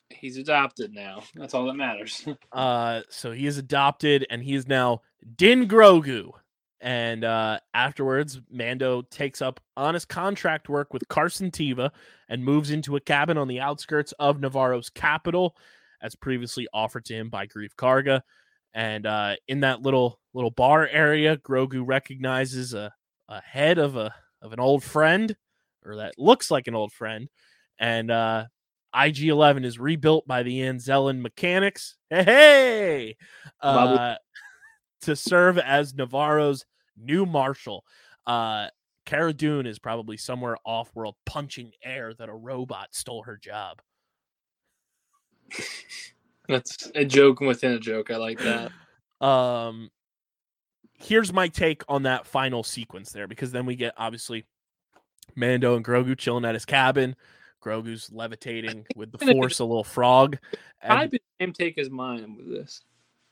he's adopted now. That's all that matters. Uh, so he is adopted, and he is now Din Grogu. And uh, afterwards, Mando takes up honest contract work with Carson Teva and moves into a cabin on the outskirts of Navarro's capital, as previously offered to him by Greef Karga. And uh, in that little little bar area, Grogu recognizes a, a head of a of an old friend, or that looks like an old friend, and uh, IG Eleven is rebuilt by the Anzellan mechanics. Hey, hey! Uh, to serve as Navarro's new marshal. Uh, Cara Dune is probably somewhere off world punching air that a robot stole her job. That's a joke within a joke. I like that. Um, here's my take on that final sequence there, because then we get obviously Mando and Grogu chilling at his cabin. Grogu's levitating with the force, a little frog, And, I and, the same take as mine with this.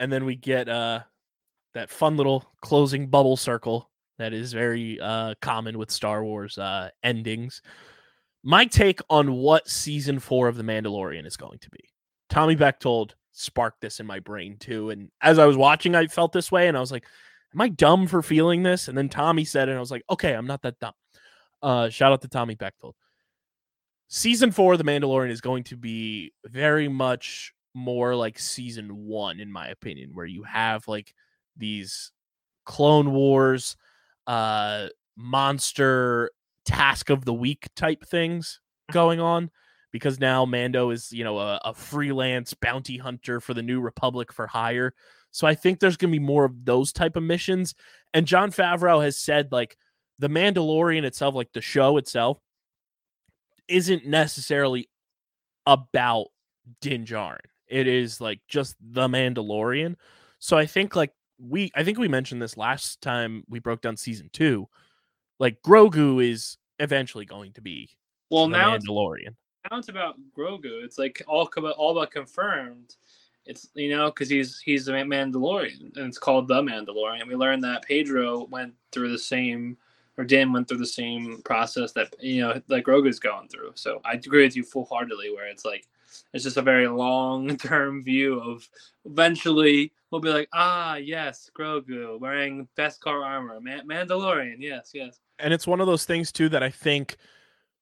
and then we get uh that fun little closing bubble circle that is very uh common with Star Wars uh endings. My take on what season four of The Mandalorian is going to be. Tommy Bechtold sparked this in my brain too. And as I was watching, I felt this way, and I was like, Am I dumb for feeling this? And then Tommy said it, and I was like, Okay, I'm not that dumb. Uh shout out to Tommy Bechtold. Season four of The Mandalorian is going to be very much more like season one, in my opinion, where you have like these Clone Wars, uh, monster task of the week type things going on because now Mando is, you know, a, a freelance bounty hunter for the New Republic for hire. So I think there's going to be more of those type of missions. And Jon Favreau has said like the Mandalorian itself, like the show itself, isn't necessarily about Din Djarin. It is like just the Mandalorian. So I think like we I think we mentioned this last time we broke down season two. Like Grogu is eventually going to be Well, the now it's, Mandalorian. now it's about Grogu. It's like all co- all but confirmed. It's you know because he's he's the Mandalorian and it's called the Mandalorian. We learned that Pedro went through the same or Din went through the same process that you know that Grogu's going through. So I agree with you full heartedly. Where it's like it's just a very long term view of eventually we'll be like ah yes Grogu wearing Beskar armor, Man- Mandalorian yes yes. and it's one of those things too that I think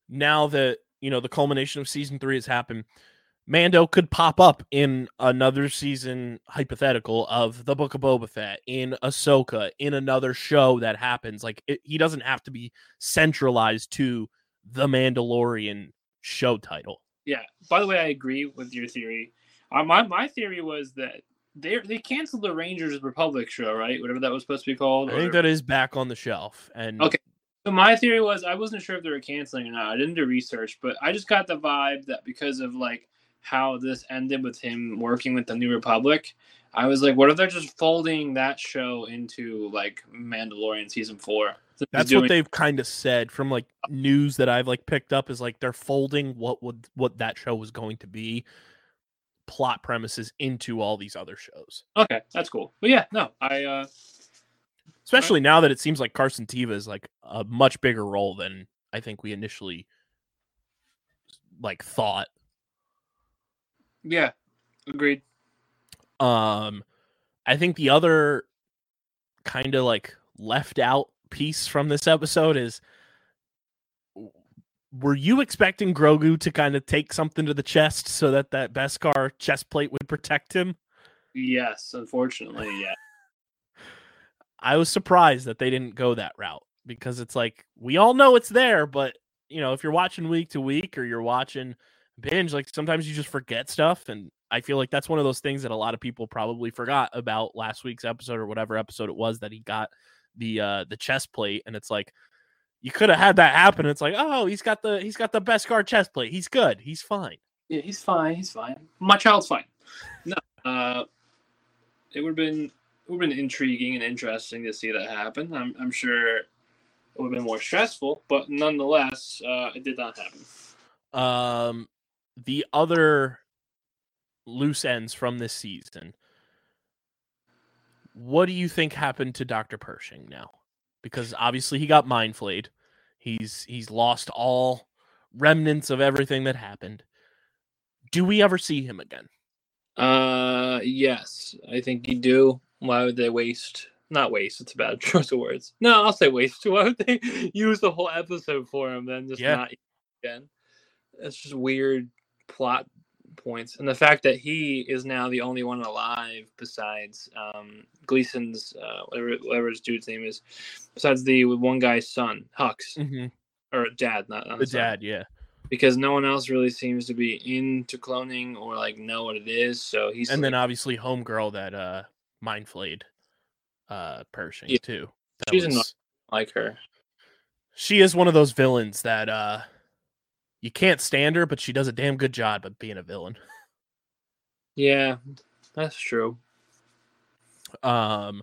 now that you know the culmination of season three has happened, Mando could pop up in another season hypothetical of the Book of Boba Fett, in Ahsoka, in another show that happens. Like it, he doesn't have to be centralized to the Mandalorian show title. Yeah. By the way, I agree with your theory. Uh, my my theory was that they they canceled the Rangers Republic show, right? Whatever that was supposed to be called. I think that is back on the shelf. And Okay. So my theory was I wasn't sure if they were canceling or not. I didn't do research, but I just got the vibe that because of like how this ended with him working with the New Republic, I was like, what if they're just folding that show into like Mandalorian season four? So That's doing- what they've kind of said from like news that I've like picked up is like they're folding what would what that show was going to be plot premises into all these other shows. Okay, that's cool. But yeah, no, I uh Especially now that it seems like Carson Teva is like a much bigger role than I think we initially like thought. yeah, agreed. Um I think the other kind of like left out piece from this episode is were you expecting Grogu to kind of take something to the chest so that that Beskar chest plate would protect him? Yes, unfortunately, yeah. I was surprised that they didn't go that route because it's like we all know it's there, but you know, if you're watching week to week or you're watching binge, like sometimes you just forget stuff. And I feel like that's one of those things that a lot of people probably forgot about last week's episode or whatever episode it was that he got the uh the chest plate. And it's like you could have had that happen. It's like, oh, he's got the he's got the Beskar chest plate. He's good. He's fine. Yeah, he's fine. He's fine. My child's fine. No, uh, it would have been it would have been intriguing and interesting to see that happen. I'm I'm sure it would have been more stressful, but nonetheless, uh, it did not happen. Um, the other loose ends from this season. What do you think happened to Dr. Pershing now? Because obviously he got mind flayed. He's he's lost all remnants of everything that happened. Do we ever see him again? Uh, yes, I think you do. Why would they waste? Not waste. It's a bad choice of words. No, I'll say waste. Why would they use the whole episode for him then just Yeah. not again? It's just weird plot points, and the fact that he is now the only one alive besides um, Gleeson's uh, whatever whatever his dude's name is, besides the one guy's son Hux Mm-hmm. or dad, not, not The son. dad, yeah. because no one else really seems to be into cloning or like know what it is. So he's and then like, obviously homegirl that uh mind flayed uh Pershing Yeah. too. That She's was- like her. she is one of those villains that uh you can't stand her, but she does a damn good job of being a villain. Yeah, that's true. Um,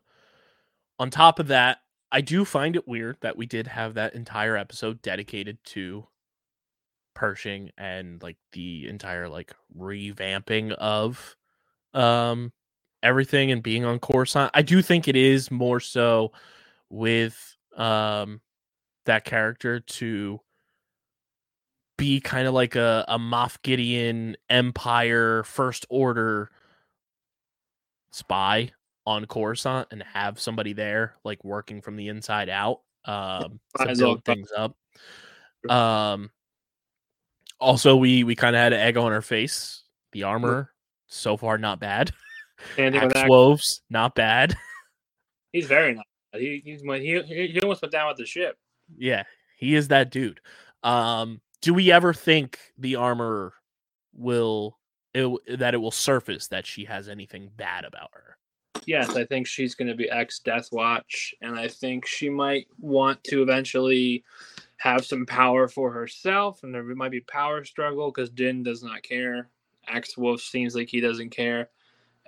on top of that, I do find it weird that we did have that entire episode dedicated to Pershing and like the entire like revamping of um everything and being on Coruscant. I do think it is more so with um that character to be kind of like a, a Moff Gideon Empire First Order spy on Coruscant and have somebody there like working from the inside out um to build things up. Um also we we kind of had an egg on our face. The Armorer so far not bad. And with Axe that, Woves not bad. he's very nice. He he's when he he almost went down with the ship. yeah, he is that dude. Um do we ever think the Armorer will it, that it will surface that she has anything bad about her? Yes, I think she's going to be ex Death Watch, and I think she might want to eventually have some power for herself, and there might be power struggle because Din does not care. Axe Woves seems like he doesn't care,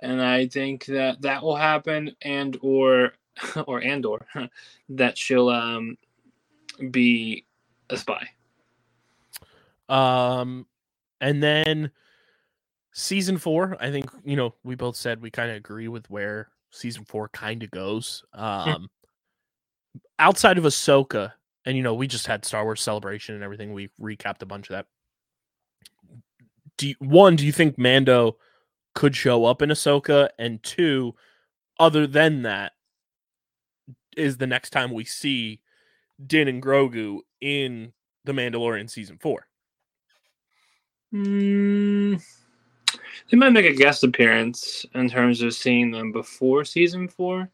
and I think that that will happen, and or or and or that she'll um be a spy. Um, and then season four, I think you know we both said we kind of agree with where season four kind of goes. Um, outside of Ahsoka, and you know we just had Star Wars Celebration and everything. We recapped a bunch of that. Do you, one, do you think Mando could show up in Ahsoka? And two, other than that, is the next time we see Din and Grogu in the Mandalorian season four? Mm, they might make a guest appearance in terms of seeing them before season four.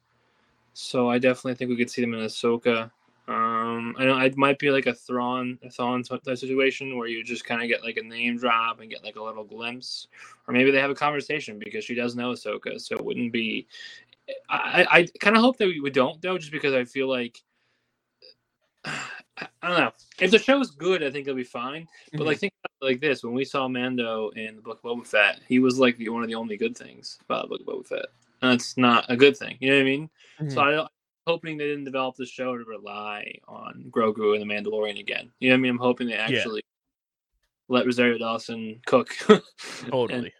So I definitely think we could see them in Ahsoka. Um, I know it might be like a Thrawn, a Thrawn type situation where you just kind of get like a name drop and get like a little glimpse, or maybe they have a conversation because she does know Ahsoka, so it wouldn't be. I I, I kind of hope that we don't though, just because I feel like. I don't know. If the show is good, I think it'll be fine. But like think about it like this: when we saw Mando in the Book of Boba Fett, he was like the, one of the only good things about the Book of Boba Fett. And that's not a good thing. You know what I mean? So I, I'm hoping they didn't develop the show to rely on Grogu and the Mandalorian again. You know what I mean? I'm hoping they actually let Rosario Dawson cook. totally.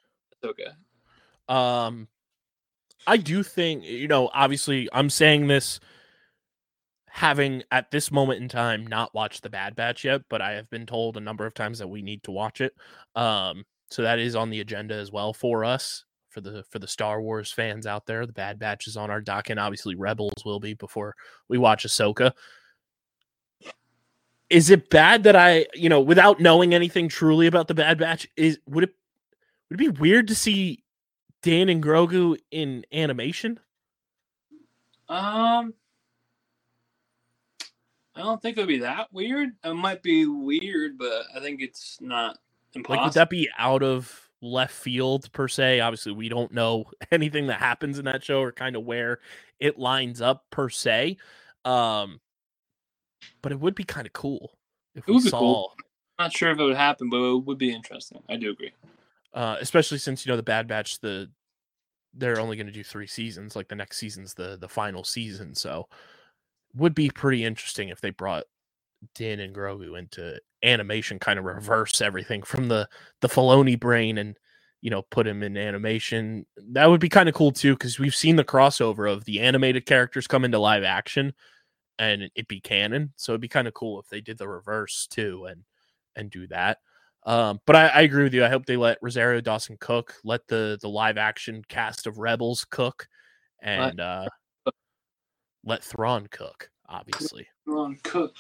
Ahsoka. Um, I do think you know. Obviously, I'm saying this having at this moment in time not watched the Bad Batch yet, but I have been told a number of times that we need to watch it. Um, so that is on the agenda as well for us for the for the Star Wars fans out there. The Bad Batch is on our dock, and Obviously, Rebels will be before we watch Ahsoka. Is it bad that I, you know, without knowing anything truly about the Bad Batch, is would it would it be weird to see Din and Grogu in animation? Um, I don't think it would be that weird. It might be weird, but I think it's not impossible. Like, would that be out of left field per se? Obviously, we don't know anything that happens in that show or kind of where it lines up per se. Um, but it would be kind of cool if It we would be saw, cool. not sure if it would happen, but it would be interesting. I do agree. uh, especially since you know the Bad Batch, the they're only going to do three seasons. Like the next season's the the final season, so would be pretty interesting if they brought Din and Grogu into animation, kind of reverse everything from the the Filoni brain and you know put him in animation. That would be kind of cool too, because we've seen the crossover of the animated characters come into live action and it be canon. So it'd be kind of cool if they did the reverse too and and do that. Um, but I, I agree with you. I hope they let Rosario Dawson cook, let the the live action cast of Rebels cook, and uh, let Thrawn cook. Obviously, Ron Cook.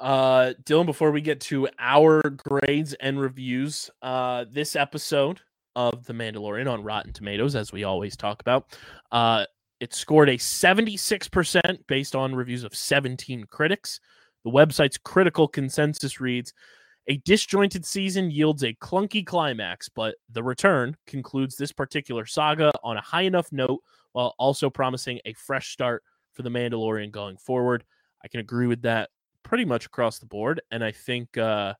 uh, Dylan. Before we get to our grades and reviews, uh, this episode of The Mandalorian on Rotten Tomatoes, as we always talk about, uh, it scored a seventy six percent based on reviews of seventeen critics. The website's critical consensus reads A disjointed season yields a clunky climax, but the return concludes this particular saga on a high enough note while also promising a fresh start for The Mandalorian going forward. I can agree with that pretty much across the board. And I think uh,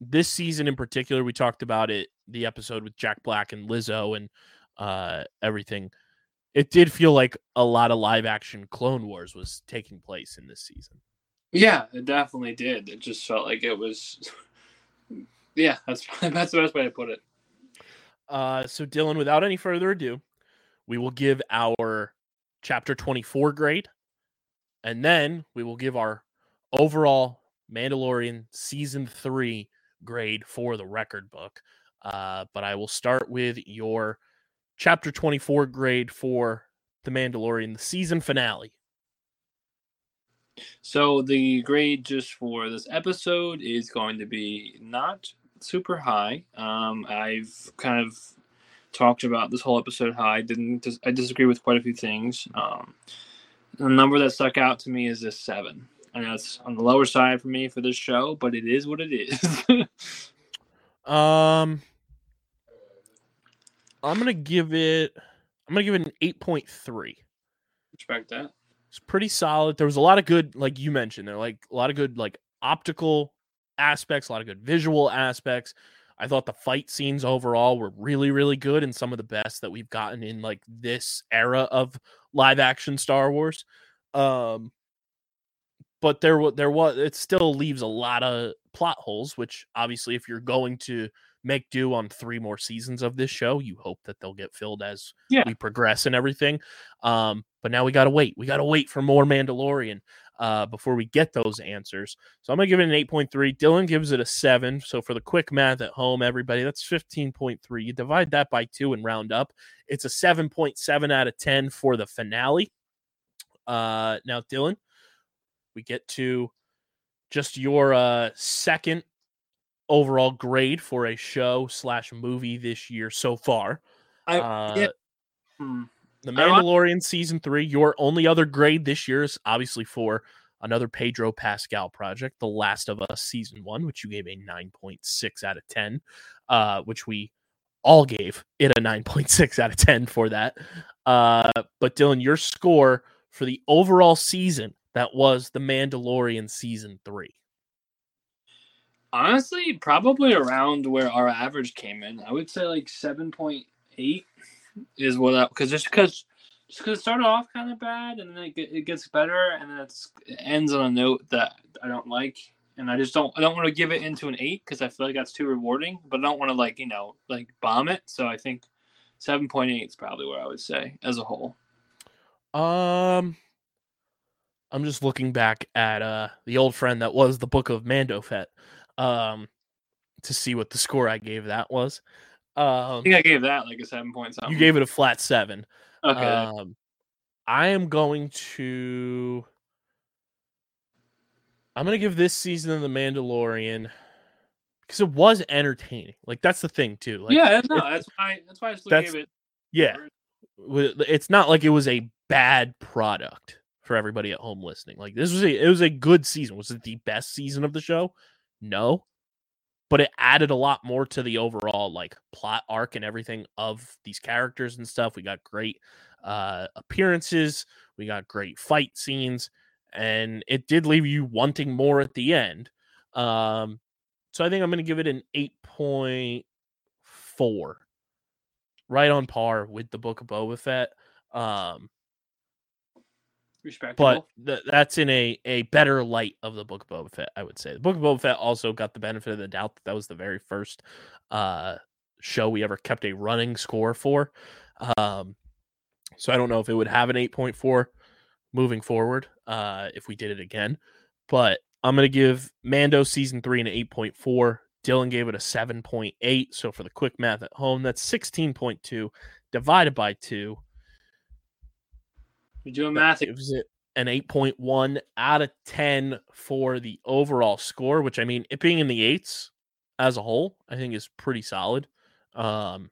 this season in particular, we talked about it, the episode with Jack Black and Lizzo and uh, everything. It did feel like a lot of live action Clone Wars was taking place in this season. Yeah, it definitely did. It just felt like it was. Yeah, that's that's the best way to put it. Uh, so Dylan, without any further ado, we will give our chapter 24 grade, and then we will give our overall Mandalorian season three grade for the record book. Uh, but I will start with your chapter 24 grade for the Mandalorian, the season finale. So the grade just for this episode is going to be not super high. Um, I've kind of talked about this whole episode how I didn't I disagree with quite a few things. Um, the number that stuck out to me is this seven. I know it's on the lower side for me for this show, but it is what it is. Um, I'm gonna give it. I'm gonna give it an 8.3. Respect that. It's pretty solid. There was a lot of good, like you mentioned, there like a lot of good like optical aspects, a lot of good visual aspects. I thought the fight scenes overall were really, really good and some of the best that we've gotten in like this era of live action Star Wars. Um, but there was there was it still leaves a lot of plot holes, which obviously if you're going to make do on three more seasons of this show, you hope that they'll get filled as Yeah. we progress and everything. Um, but now we gotta wait. We gotta wait for more Mandalorian uh before we get those answers. So I'm gonna give it an 8.3. Dylan gives it a seven. So for the quick math at home, everybody, that's 15.3. You divide that by two and round up. It's a 7.7 out of 10 for the finale. Uh now, Dylan, we get to just your uh second overall grade for a show slash movie this year so far. I, Uh, yeah. Hmm. The Mandalorian season three. Your only other grade this year is obviously for another Pedro Pascal project, The Last of Us season one, which you gave a 9.6 out of 10, uh, which we all gave it a 9.6 out of 10 for that. Uh, but Dylan, your score for the overall season that was The Mandalorian season three. Honestly, probably around where our average came in. I would say like seven point eight is what I because just because just because it started off kind of bad and then it, it gets better and then it's, it ends on a note that I don't like and I just don't I don't want to give it into an eight because I feel like that's too rewarding but I don't want to like you know like bomb it so I think seven point eight is probably where I would say as a whole. Um, I'm just looking back at uh the old friend that was the Book of Mando Fett, um, to see what the score I gave that was. I Um, think I gave that like a seven point something. you gave it a flat seven. okay. Um, I am going to. I'm gonna give this season of The Mandalorian because it was entertaining. Like that's the thing too. Like, yeah, no, that's why that's why I still gave it. yeah. It's not like it was a bad product for everybody at home listening. Like this was a it was a good season. Was it the best season of the show? No. But it added a lot more to the overall like plot arc and everything of these characters and stuff. We got great uh appearances, we got great fight scenes, and it did leave you wanting more at the end. Um so I think I'm gonna give it an 8.4 right on par with the Book of Boba Fett. Um, But th- that's in a a better light of the Book of Boba Fett, I would say. The Book of Boba Fett also got the benefit of the doubt that that was the very first uh show we ever kept a running score for. Um, so I don't know if it would have an 8.4 moving forward uh if we did it again, but I'm gonna give Mando season three an 8.4. Dylan gave it a 7.8. So for the quick math at home, that's 16.2 divided by two. You're doing math. It was an 8.1 out of 10 for the overall score, which I mean, it being in the eights as a whole, I think is pretty solid. Um,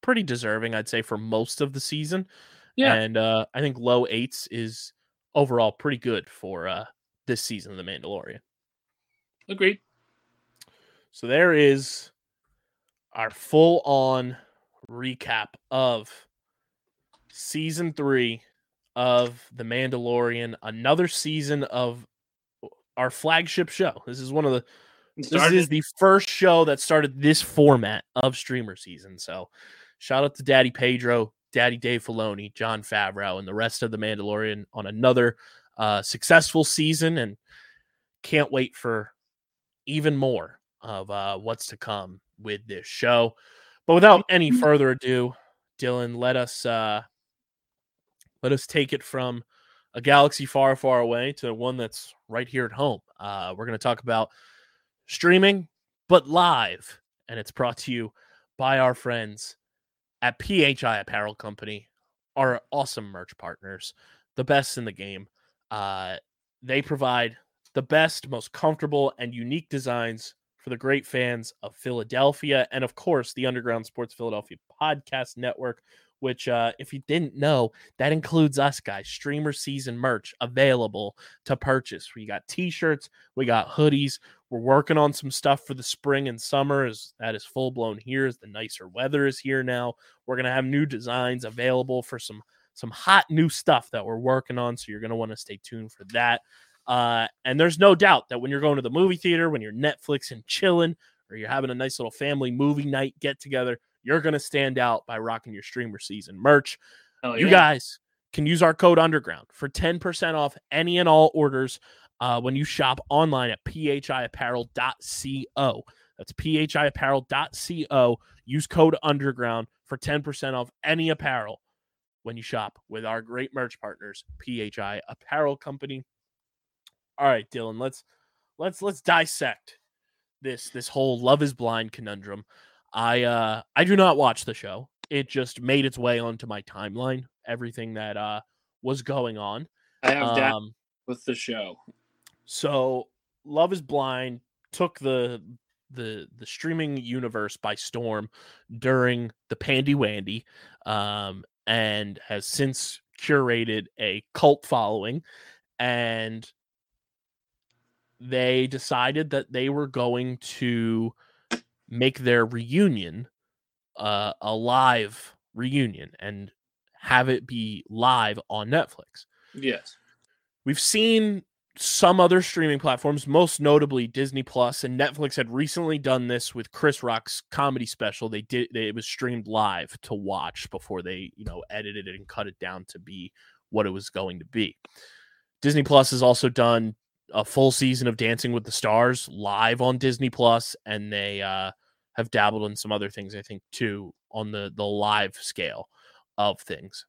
pretty deserving, I'd say, for most of the season. Yeah. And uh, I think low eights is overall pretty good for uh, this season of The Mandalorian. Agreed. So there is our full on recap of season three of The Mandalorian, another season of our flagship show. This is one of the this is the first show that started this format of streamer season. So shout out to Daddy Pedro, Daddy Dave Filoni, Jon Favreau, and the rest of the Mandalorian on another uh, successful season, and can't wait for even more of uh, what's to come with this show. But without any further ado, Dylan, let us uh, let us take it from a galaxy far, far away to one that's right here at home. Uh, we're going to talk about streaming, but live, and it's brought to you by our friends at PHI Apparel Company, our awesome merch partners, the best in the game. Uh, they provide the best, most comfortable, and unique designs for the great fans of Philadelphia, and of course, the Underground Sports Philadelphia podcast network. Which, uh, if you didn't know, that includes us guys. Streamer season merch available to purchase. We got t-shirts, we got hoodies. We're working on some stuff for the spring and summer as that is full blown here as the nicer weather is here now. We're gonna have new designs available for some some hot new stuff that we're working on. So you're gonna want to stay tuned for that. Uh, and there's no doubt that when you're going to the movie theater, when you're Netflix and chilling, or you're having a nice little family movie night get together, you're gonna stand out by rocking your streamer season merch. Hell You yeah. guys can use our code underground for 10% off any and all orders uh, when you shop online at phiapparel.co. That's phiapparel.co. Use code underground for 10% off any apparel when you shop with our great merch partners, PHI Apparel Company. All right, Dylan, let's let's let's dissect this this whole love is blind conundrum. I uh I do not watch the show. It just made its way onto my timeline, everything that uh was going on. I have Um with the show. so Love is Blind took the the the streaming universe by storm during the Pandy Wandy, um, and has since curated a cult following, and they decided that they were going to make their reunion uh, a live reunion and have it be live on Netflix Yes. we've seen some other streaming platforms, most notably Disney Plus and Netflix had recently done this with Chris Rock's comedy special. They did they, it was streamed live to watch before they, you know, edited it and cut it down to be what it was going to be. Disney Plus has also done a full season of Dancing with the Stars live on Disney Plus and they uh have dabbled in some other things I think too on the the live scale of things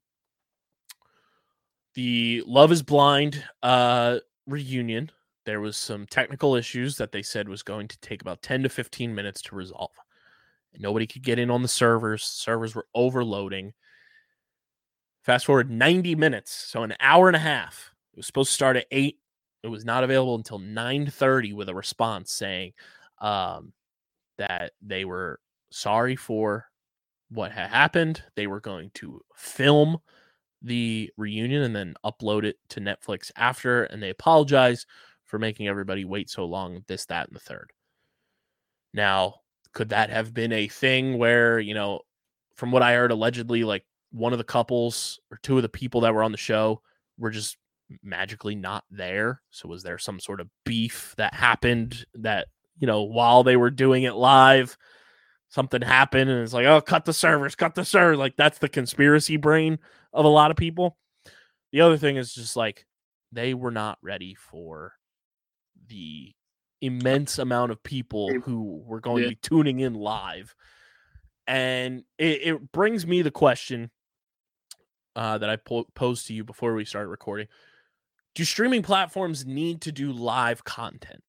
the Love is Blind uh, reunion, there was some technical issues that they said was going to take about 10 to 15 minutes to resolve. Nobody could get in on the servers. Servers were overloading. Fast forward 90 minutes, so an hour and a half. It was supposed to start at 8. It was not available until 9:30 with a response saying um, that they were sorry for what had happened. They were going to film the reunion and then upload it to Netflix after. And they apologize for making everybody wait so long, this, that, and the third. Now, could that have been a thing where, you know, from what I heard, allegedly, like one of the couples or two of the people that were on the show were just magically not there? So, was there some sort of beef that happened that, you know, while they were doing it live, something happened and it's like, oh, cut the servers, cut the servers. Like, that's the conspiracy brain of a lot of people. The other thing is just like they were not ready for the immense amount of people who were going Yeah. to be tuning in live. And it, it brings me the question uh, that I po- posed to you before we started recording. Do streaming platforms need to do live content?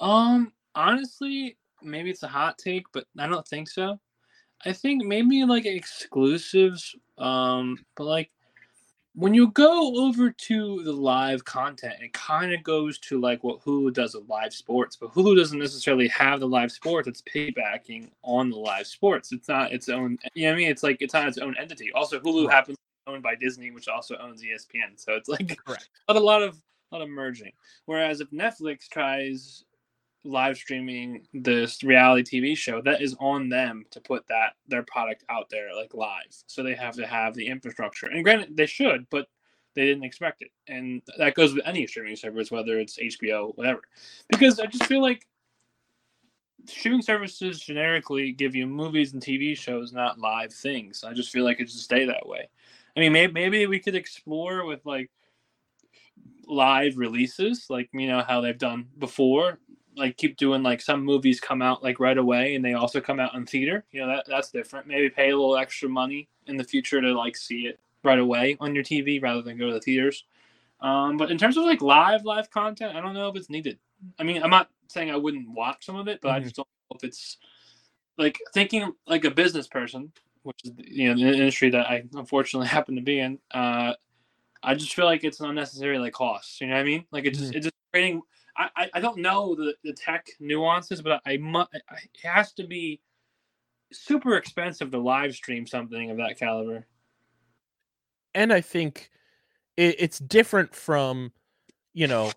Um, honestly, maybe it's a hot take, but I don't think so. I think maybe like exclusives, um, but like when you go over to the live content, it kind of goes to like what Hulu does with live sports, but Hulu doesn't necessarily have the live sports. It's piggybacking on the live sports. It's not its own. You know what I mean? It's like it's not its own entity. Also, Hulu Right. happens owned by Disney, which also owns ESPN. So it's like Correct. a lot of a lot of merging. Whereas if Netflix tries live streaming this reality TV show, that is on them to put that their product out there like live. So they have to have the infrastructure. And granted, they should, but they didn't expect it. And that goes with any streaming service, whether it's HBO, whatever. Because I just feel like streaming services generically give you movies and TV shows, not live things. I just feel like it should stay that way. I mean, maybe, maybe we could explore with like live releases, like you know how they've done before. Like keep doing like some movies come out like right away, and they also come out in theater. You know that that's different. Maybe pay a little extra money in the future to like see it right away on your TV rather than go to the theaters. Um, but in terms of like live live content, I don't know if it's needed. I mean, I'm not saying I wouldn't watch some of it, but I Mhm. just don't know if it's like thinking like a business person, which is you know the industry that I unfortunately happen to be in. Uh, I just feel like it's an unnecessary like cost. You know what I mean? Like it just it just creating. I, I, don't know the, the tech nuances, but I must. It has to be super expensive to live stream something of that caliber. and I think it, it's different from, you know,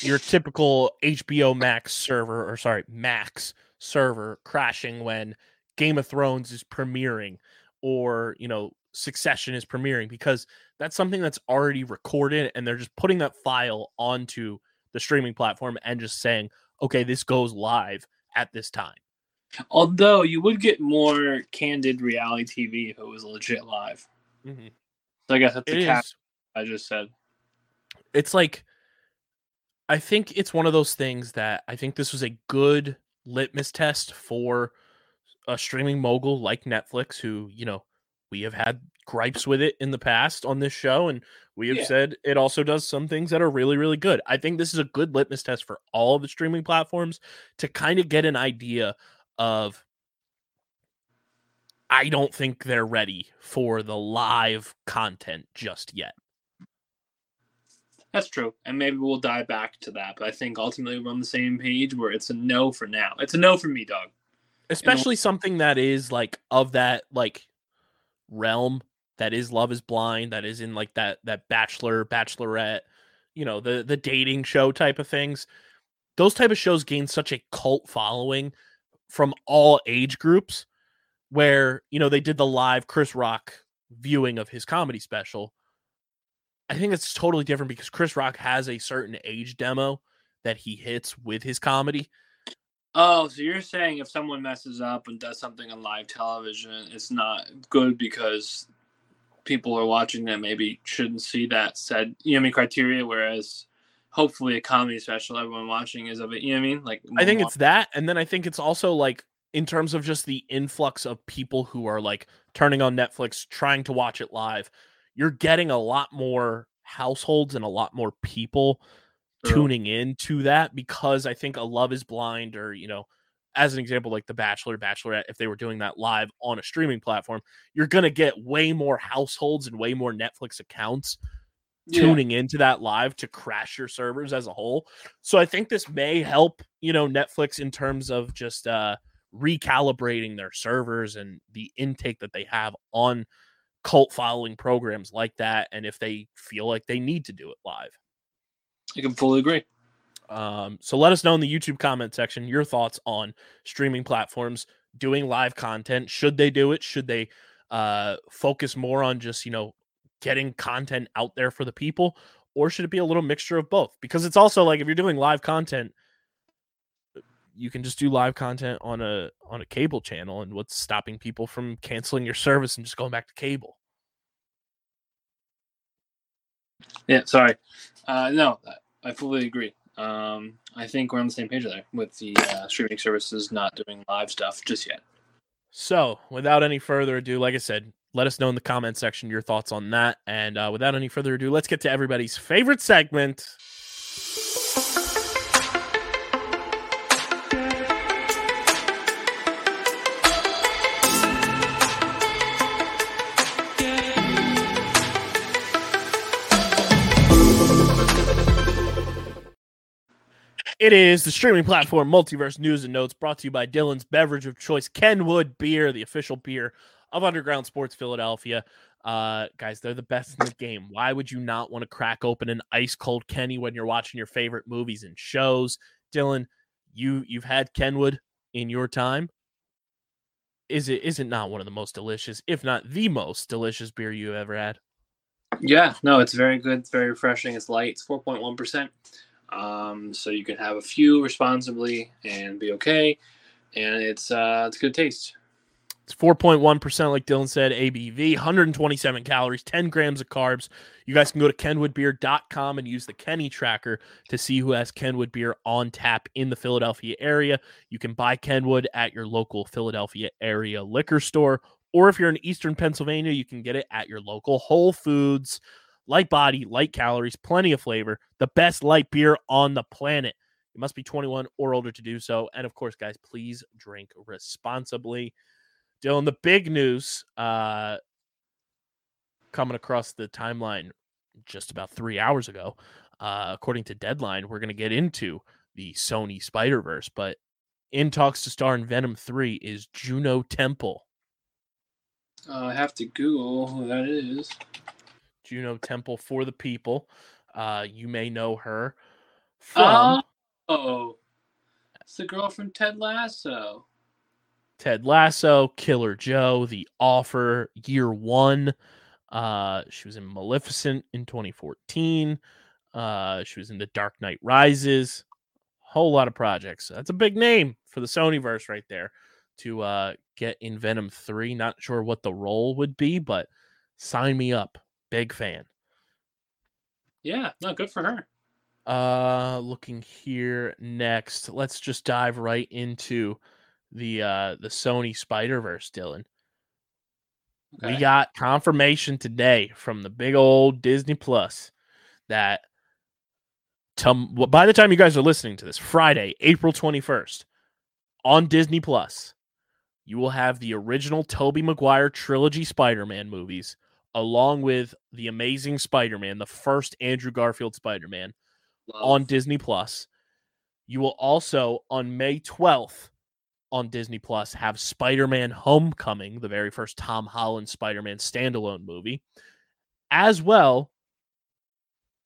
your typical HBO Max server or sorry Max server crashing when Game of Thrones is premiering or you know Succession is premiering because that's something that's already recorded and they're just putting that file onto the streaming platform and just saying, okay, this goes live at this time. Although you would get more candid reality TV if it was legit live. Mhm. So I guess that's the cap I just said. it's like I think it's one of those things that I think this was a good litmus test for a streaming mogul like Netflix who, you know, we have had gripes with it in the past on this show and we have Yeah. said it also does some things that are really really good. I think this is a good litmus test for all of the streaming platforms to kind of get an idea of I don't think they're ready for the live content just yet. That's true. And maybe we'll dive back to that. But I think ultimately we're on the same page where it's a no for now. It's a no for me, dog. Especially something that is like of that like realm that is love is blind that is in like that that bachelor bachelorette you know the the dating show type of things those type of shows gain such a cult following from all age groups where you know they did the live chris rock viewing of his comedy special. I think it's totally different because chris rock has a certain age demo that he hits with his comedy Oh, so you're saying if someone messes up and does something on live television, it's not good because people are watching that maybe shouldn't see that said, you know I mean, criteria, whereas hopefully a comedy special everyone watching is of it, you know what I mean? Like I think it's that, and then I think it's also like in terms of just the influx of people who are like turning on Netflix, trying to watch it live. You're getting a lot more households and a lot more people True. tuning in to that because I think a Love Is Blind or you know, as an example, like The Bachelor, Bachelorette, if they were doing that live on a streaming platform, you're gonna get way more households and way more Netflix accounts Yeah. tuning into that live to crash your servers as a whole. So I think this may help, you know, Netflix in terms of just uh recalibrating their servers and the intake that they have on cult following programs like that and if they feel like they need to do it live. I can fully agree. Um, so let us know in the YouTube comment section your thoughts on streaming platforms doing live content. Should they do it? Should they uh, focus more on just you know getting content out there for the people, or should it be a little mixture of both? Because it's also like if you're doing live content, you can just do live content on a on a cable channel, and what's stopping people from canceling your service and just going back to cable? Yeah, sorry. Uh, no, I fully agree. Um, I think we're on the same page there with the uh, streaming services not doing live stuff just yet. So, without any further ado, like I said, let us know in the comment section your thoughts on that. And uh, without any further ado, let's get to everybody's favorite segment. It is the streaming platform Multiverse News and Notes brought to you by Dylan's Beverage of Choice, Kenwood Beer, the official beer of Underground Sports Philadelphia. Uh, guys, they're the best in the game. Why would you not want to crack open an ice cold Kenny when you're watching your favorite movies and shows? Dylan, You you've had Kenwood in your time. Is it is it not one of the most delicious, if not the most delicious beer you've ever had? Yeah, no, it's very good. It's very refreshing. It's light. It's 4.1%. Um, so you can have a few responsibly and be okay. And it's uh, it's good taste. It's 4.1%, like Dylan said, ABV, 127 calories, 10 grams of carbs. You guys can go to kenwoodbeer.com and use the Kenny tracker to see who has Kenwood beer on tap in the Philadelphia area. You can buy Kenwood at your local Philadelphia area liquor store, or if you're in Eastern Pennsylvania, you can get it at your local Whole Foods. Light body, light calories, plenty of flavor, the best light beer on the planet. You must be 21 or older to do so. And of course, guys, please drink responsibly. Dylan, the big news uh, coming across the timeline just about three hours ago, uh, according to Deadline, we're going to get into the Sony Spider Verse, but in talks to star in Venom 3 is Juno Temple. Uh, I have to Google who that is. Juno Temple for the people. Uh, you may know her from Oh, it's the girl from Ted Lasso. Ted Lasso, Killer Joe, The Offer, Year One. Uh, she was in Maleficent in 2014. Uh, she was in The Dark Knight Rises. Whole lot of projects. That's a big name for the Sonyverse right there to uh, get in Venom 3. Not sure what the role would be, but sign me up. Big fan. Yeah, no, good for her. Uh, looking here next, let's just dive right into the uh the Sony Spider Verse, Dylan. We got confirmation today from the big old Disney Plus that tom- by the time you guys are listening to this, Friday, April 21st, on Disney Plus, you will have the original Tobey Maguire trilogy Spider-Man movies along with the Amazing Spider-Man, the first Andrew Garfield Spider-Man Love. on Disney Plus. You will also on May 12th on Disney Plus have Spider-Man Homecoming, the very first Tom Holland Spider-Man standalone movie, as well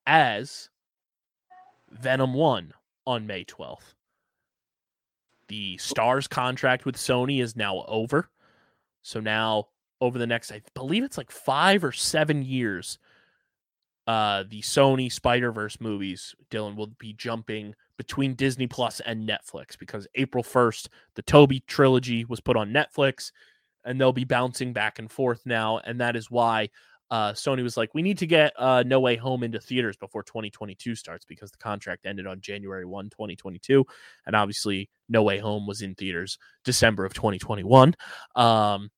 as Venom 1 on May 12th. The Starz contract with Sony is now over. So now over the next I believe it's like 5 or 7 years uh the Sony Spider-Verse movies, Dylan will be jumping between Disney Plus and Netflix because April 1st, the Tobey trilogy was put on Netflix and they'll be bouncing back and forth now. And that is why uh, Sony was like, we need to get uh, No Way Home into theaters before 2022 starts because the contract ended on January 1, 2022. And obviously, No Way Home was in theaters December of 2021. Um,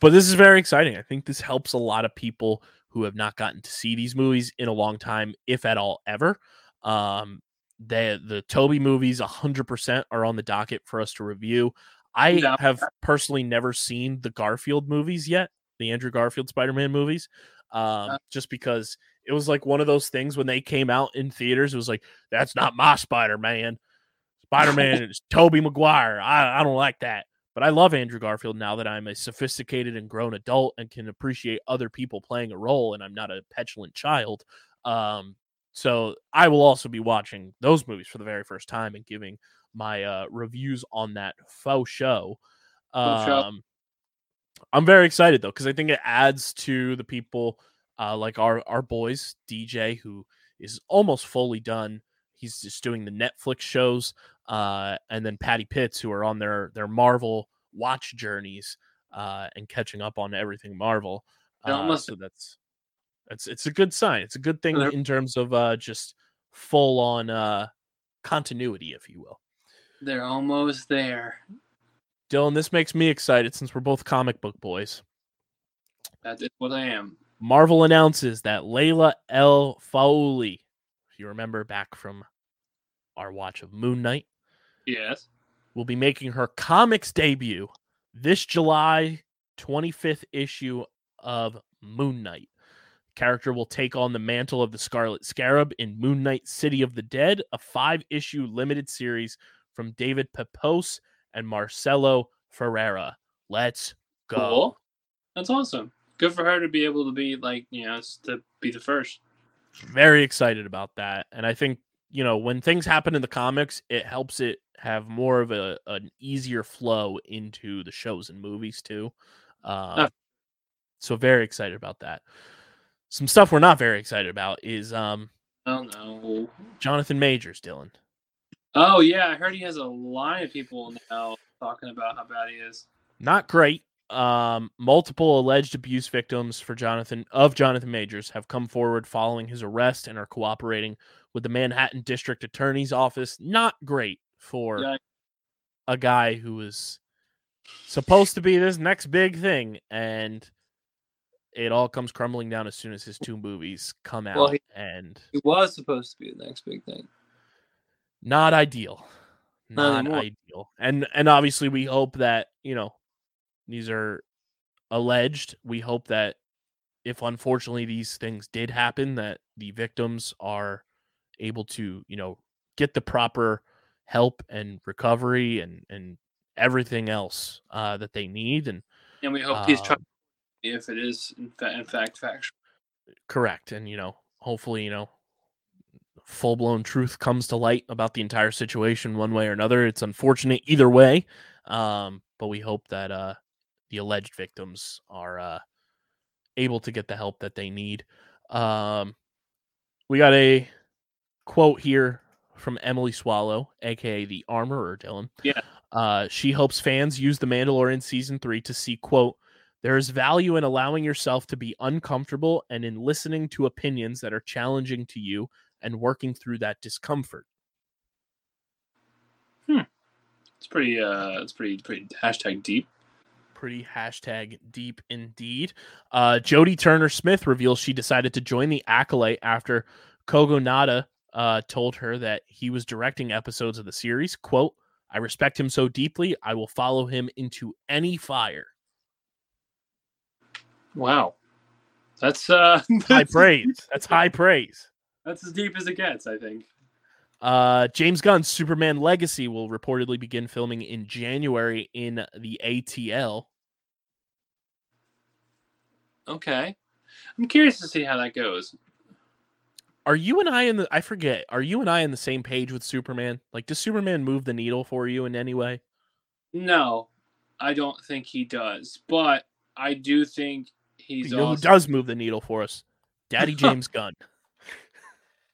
but this is very exciting. I think this helps a lot of people who have not gotten to see these movies in a long time, if at all ever. Um, the the Tobey movies 100% are on the docket for us to review. I Yeah. have personally never seen the Garfield movies yet, the Andrew Garfield Spider-Man movies. Um, Uh. just because it was like one of those things when they came out in theaters, it was like, that's not my Spider-Man. Spider-Man is Tobey Maguire. I, I don't like that. But I love Andrew Garfield now that I'm a sophisticated and grown adult and can appreciate other people playing a role and I'm not a petulant child. Um, so I will also be watching those movies for the very first time and giving my uh, reviews on that faux show. Faux show. Um, I'm very excited though because I think it adds to the people uh, like our our boys DJ who is almost fully done. He's just doing the Netflix shows, uh, and then Patty Pitts who are on their their Marvel watch journeys uh, and catching up on everything Marvel. Uh, almost- so that's it's it's a good sign. It's a good thing in terms of uh, just full on uh, continuity, if you will. They're almost there. Dylan, this makes me excited since we're both comic book boys. That is what I am. Marvel announces that Layla El-Faouly, if you remember back from our watch of Moon Knight, Yes. will be making her comics debut this July 25th issue of Moon Knight. Character will take on the mantle of the Scarlet Scarab in Moon Knight City of the Dead, a five issue limited series from David Pepose and Marcelo Ferreira. Let's go. Cool. That's awesome. Good for her to be able to be like, you know, to be the first. Very excited about that and i think you know, when things happen in the comics, it helps it have more of a an easier flow into the shows and movies too. Um, so very excited about that. Some stuff we're not very excited about is um Oh no. Jonathan Majors, Dylan. Oh yeah, I heard he has a line of people now talking about how bad he is. Not great. Um, multiple alleged abuse victims for Jonathan of Jonathan Majors have come forward following his arrest and are cooperating with the Manhattan District Attorney's Office. Not great for Yeah. a guy who was supposed to be this next big thing, and it all comes crumbling down as soon as his two movies come out, Well, he- and He was supposed to be the next big thing. not ideal Not not ideal and and obviously we hope that you know these are alleged. We hope that if unfortunately these things did happen that the victims are able to you know get the proper help and recovery and and everything else uh that they need and And we hope he's um, trying if it is in, fa- in fact factual. correct. And you know hopefully you know full blown truth comes to light about the entire situation one way or another. It's unfortunate either way um but we hope that uh the alleged victims are uh able to get the help that they need um we got a quote here from Emily Swallow aka the armorer Dylan Yeah. uh she hopes fans use the Mandalorian season 3 to see quote there is value in allowing yourself to be uncomfortable and in listening to opinions that are challenging to you and working through that discomfort. Hmm. It's pretty uh it's pretty pretty hashtag deep. Pretty hashtag deep indeed. Uh, Jodie Turner Smith reveals she decided to join the Acolyte after Kogonada uh, told her that he was directing episodes of the series. Quote, I respect him so deeply, I will follow him into any fire. Wow. That's uh High praise. That's high praise. That's as deep as it gets, I think. Uh, James Gunn's Superman Legacy will reportedly begin filming in January in the ATL. Okay. I'm curious to see how that goes. Are you and I in the? I forget. Are you and I on the same page with Superman? Like, does Superman move the needle for you in any way? No, I don't think he does, but I do think he's you know who does move the needle for us? Daddy James Gunn.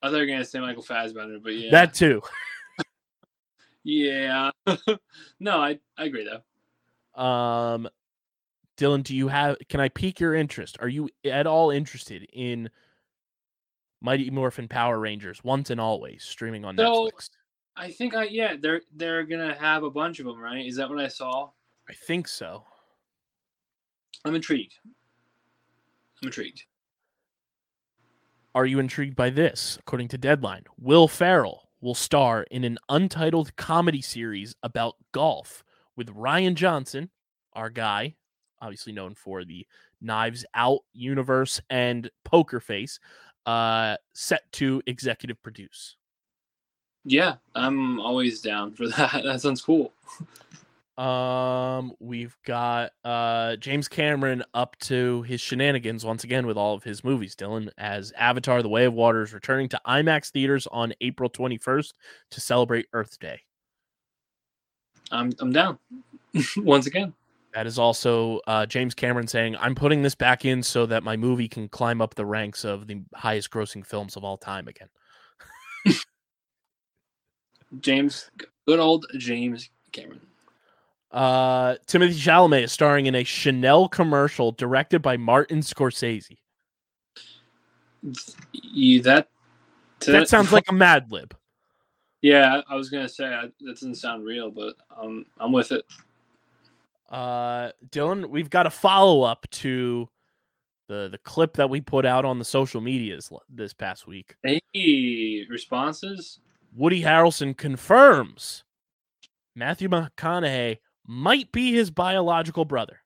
I thought you were gonna say Michael Fassbender, but yeah, That too. yeah. no, I I agree though. Um, Dylan, do you have? Can I pique your interest? Are you at all interested in Mighty Morphin Power Rangers once and always streaming on So- Netflix? I think I yeah they're they're gonna have a bunch of them, right? Is that what I saw? I think so. I'm intrigued. I'm intrigued. Are you intrigued by this? According to Deadline, Will Ferrell will star in an untitled comedy series about golf with Rian Johnson, our guy, obviously known for the Knives Out universe and Poker Face, uh, set to executive produce. Yeah, I'm always down for that. That sounds cool. Um, we've got uh James Cameron up to his shenanigans once again with all of his movies, Dylan, as Avatar: The Way of Water is returning to IMAX theaters on April 21st to celebrate Earth Day. I'm I'm down. Once again. That is also uh, James Cameron saying, "I'm putting this back in so that my movie can climb up the ranks of the highest-grossing films of all time again." James good old James Cameron. Uh, Timothée Chalamet is starring in a Chanel commercial directed by Martin Scorsese. You that That sounds like a Mad Lib. Yeah, I was gonna say I, that doesn't sound real, but um, I'm with it. Uh, Dylan, we've got a follow up to the the clip that we put out on the social medias this past week. Hey, responses. Woody Harrelson confirms Matthew McConaughey might be his biological brother.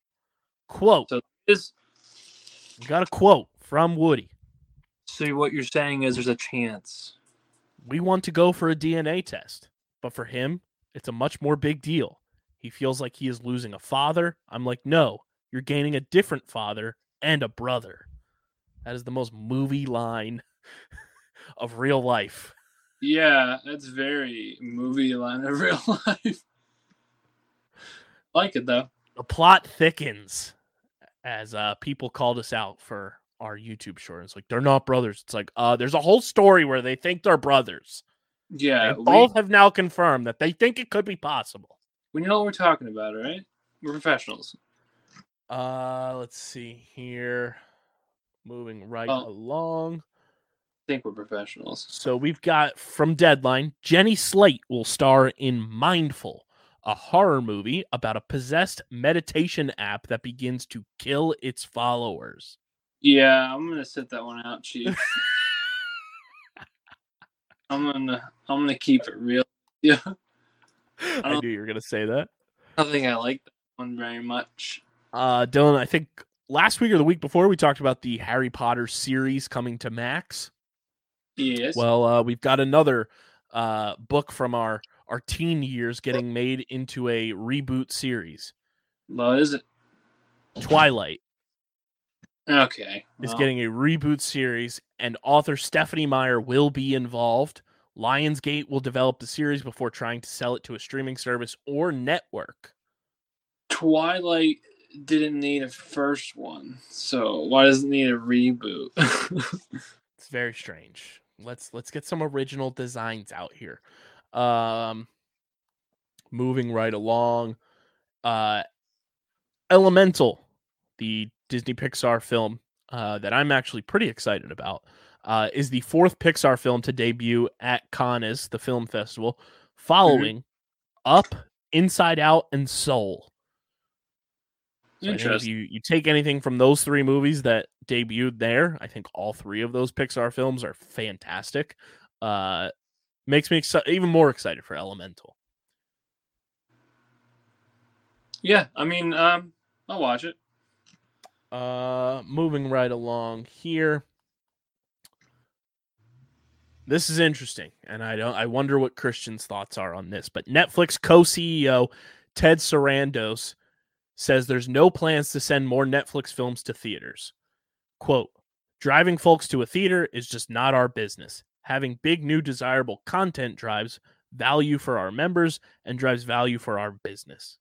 Quote: So is we got a quote from Woody. so what you're saying is there's a chance. We want to go for a DNA test, but for him, it's a much more big deal. He feels like he is losing a father. I'm like, no, you're gaining a different father and a brother. That is the most movie line of real life. Yeah, that's very movie line of real life. Like it though. The plot thickens as uh people called us out for our YouTube short. It's like they're not brothers. It's like uh there's a whole story where they think they're brothers. Yeah, They we, both have now confirmed that they think it could be possible. we know what we're talking about, right? We're professionals. Uh let's see here. Moving right Oh. along. I think we're professionals. So we've got from Deadline, Jenny Slate will star in Mindful, a horror movie about a possessed meditation app that begins to kill its followers. Yeah, I'm gonna sit that one out, Chief. I'm gonna I'm gonna keep it real. Yeah, I, don't- knew you were gonna say that. I don't think I like that one very much. Uh Dylan, I think last week or the week before we talked about the Harry Potter series coming to Max. Yes. Well, uh, we've got another uh, book from our our teen years getting made into a reboot series. well, is it Twilight okay? is getting a reboot series, and author Stephenie Meyer will be involved. Lionsgate will develop the series before trying to sell it to a streaming service or network. Twilight didn't need a first one, so why does it need a reboot? It's very strange. Let's let's get some original designs out here. Um moving right along. Uh Elemental, the Disney Pixar film uh that I'm actually pretty excited about. Uh, is the fourth Pixar film to debut at Cannes, the film festival, following Up, Inside Out, and Soul. So Interesting. you, you take anything from those three movies that debuted there, I think all three of those Pixar films are fantastic. Uh, makes me exci- even more excited for Elemental. Yeah, I mean, um, I'll watch it. Uh, moving right along here. This is interesting, and I don't. I wonder what Christian's thoughts are on this. But Netflix co-CEO Ted Sarandos says there's no plans to send more Netflix films to theaters. Quote: Driving folks to a theater is just not our business. Having big, new, desirable content drives value for our members and drives value for our business.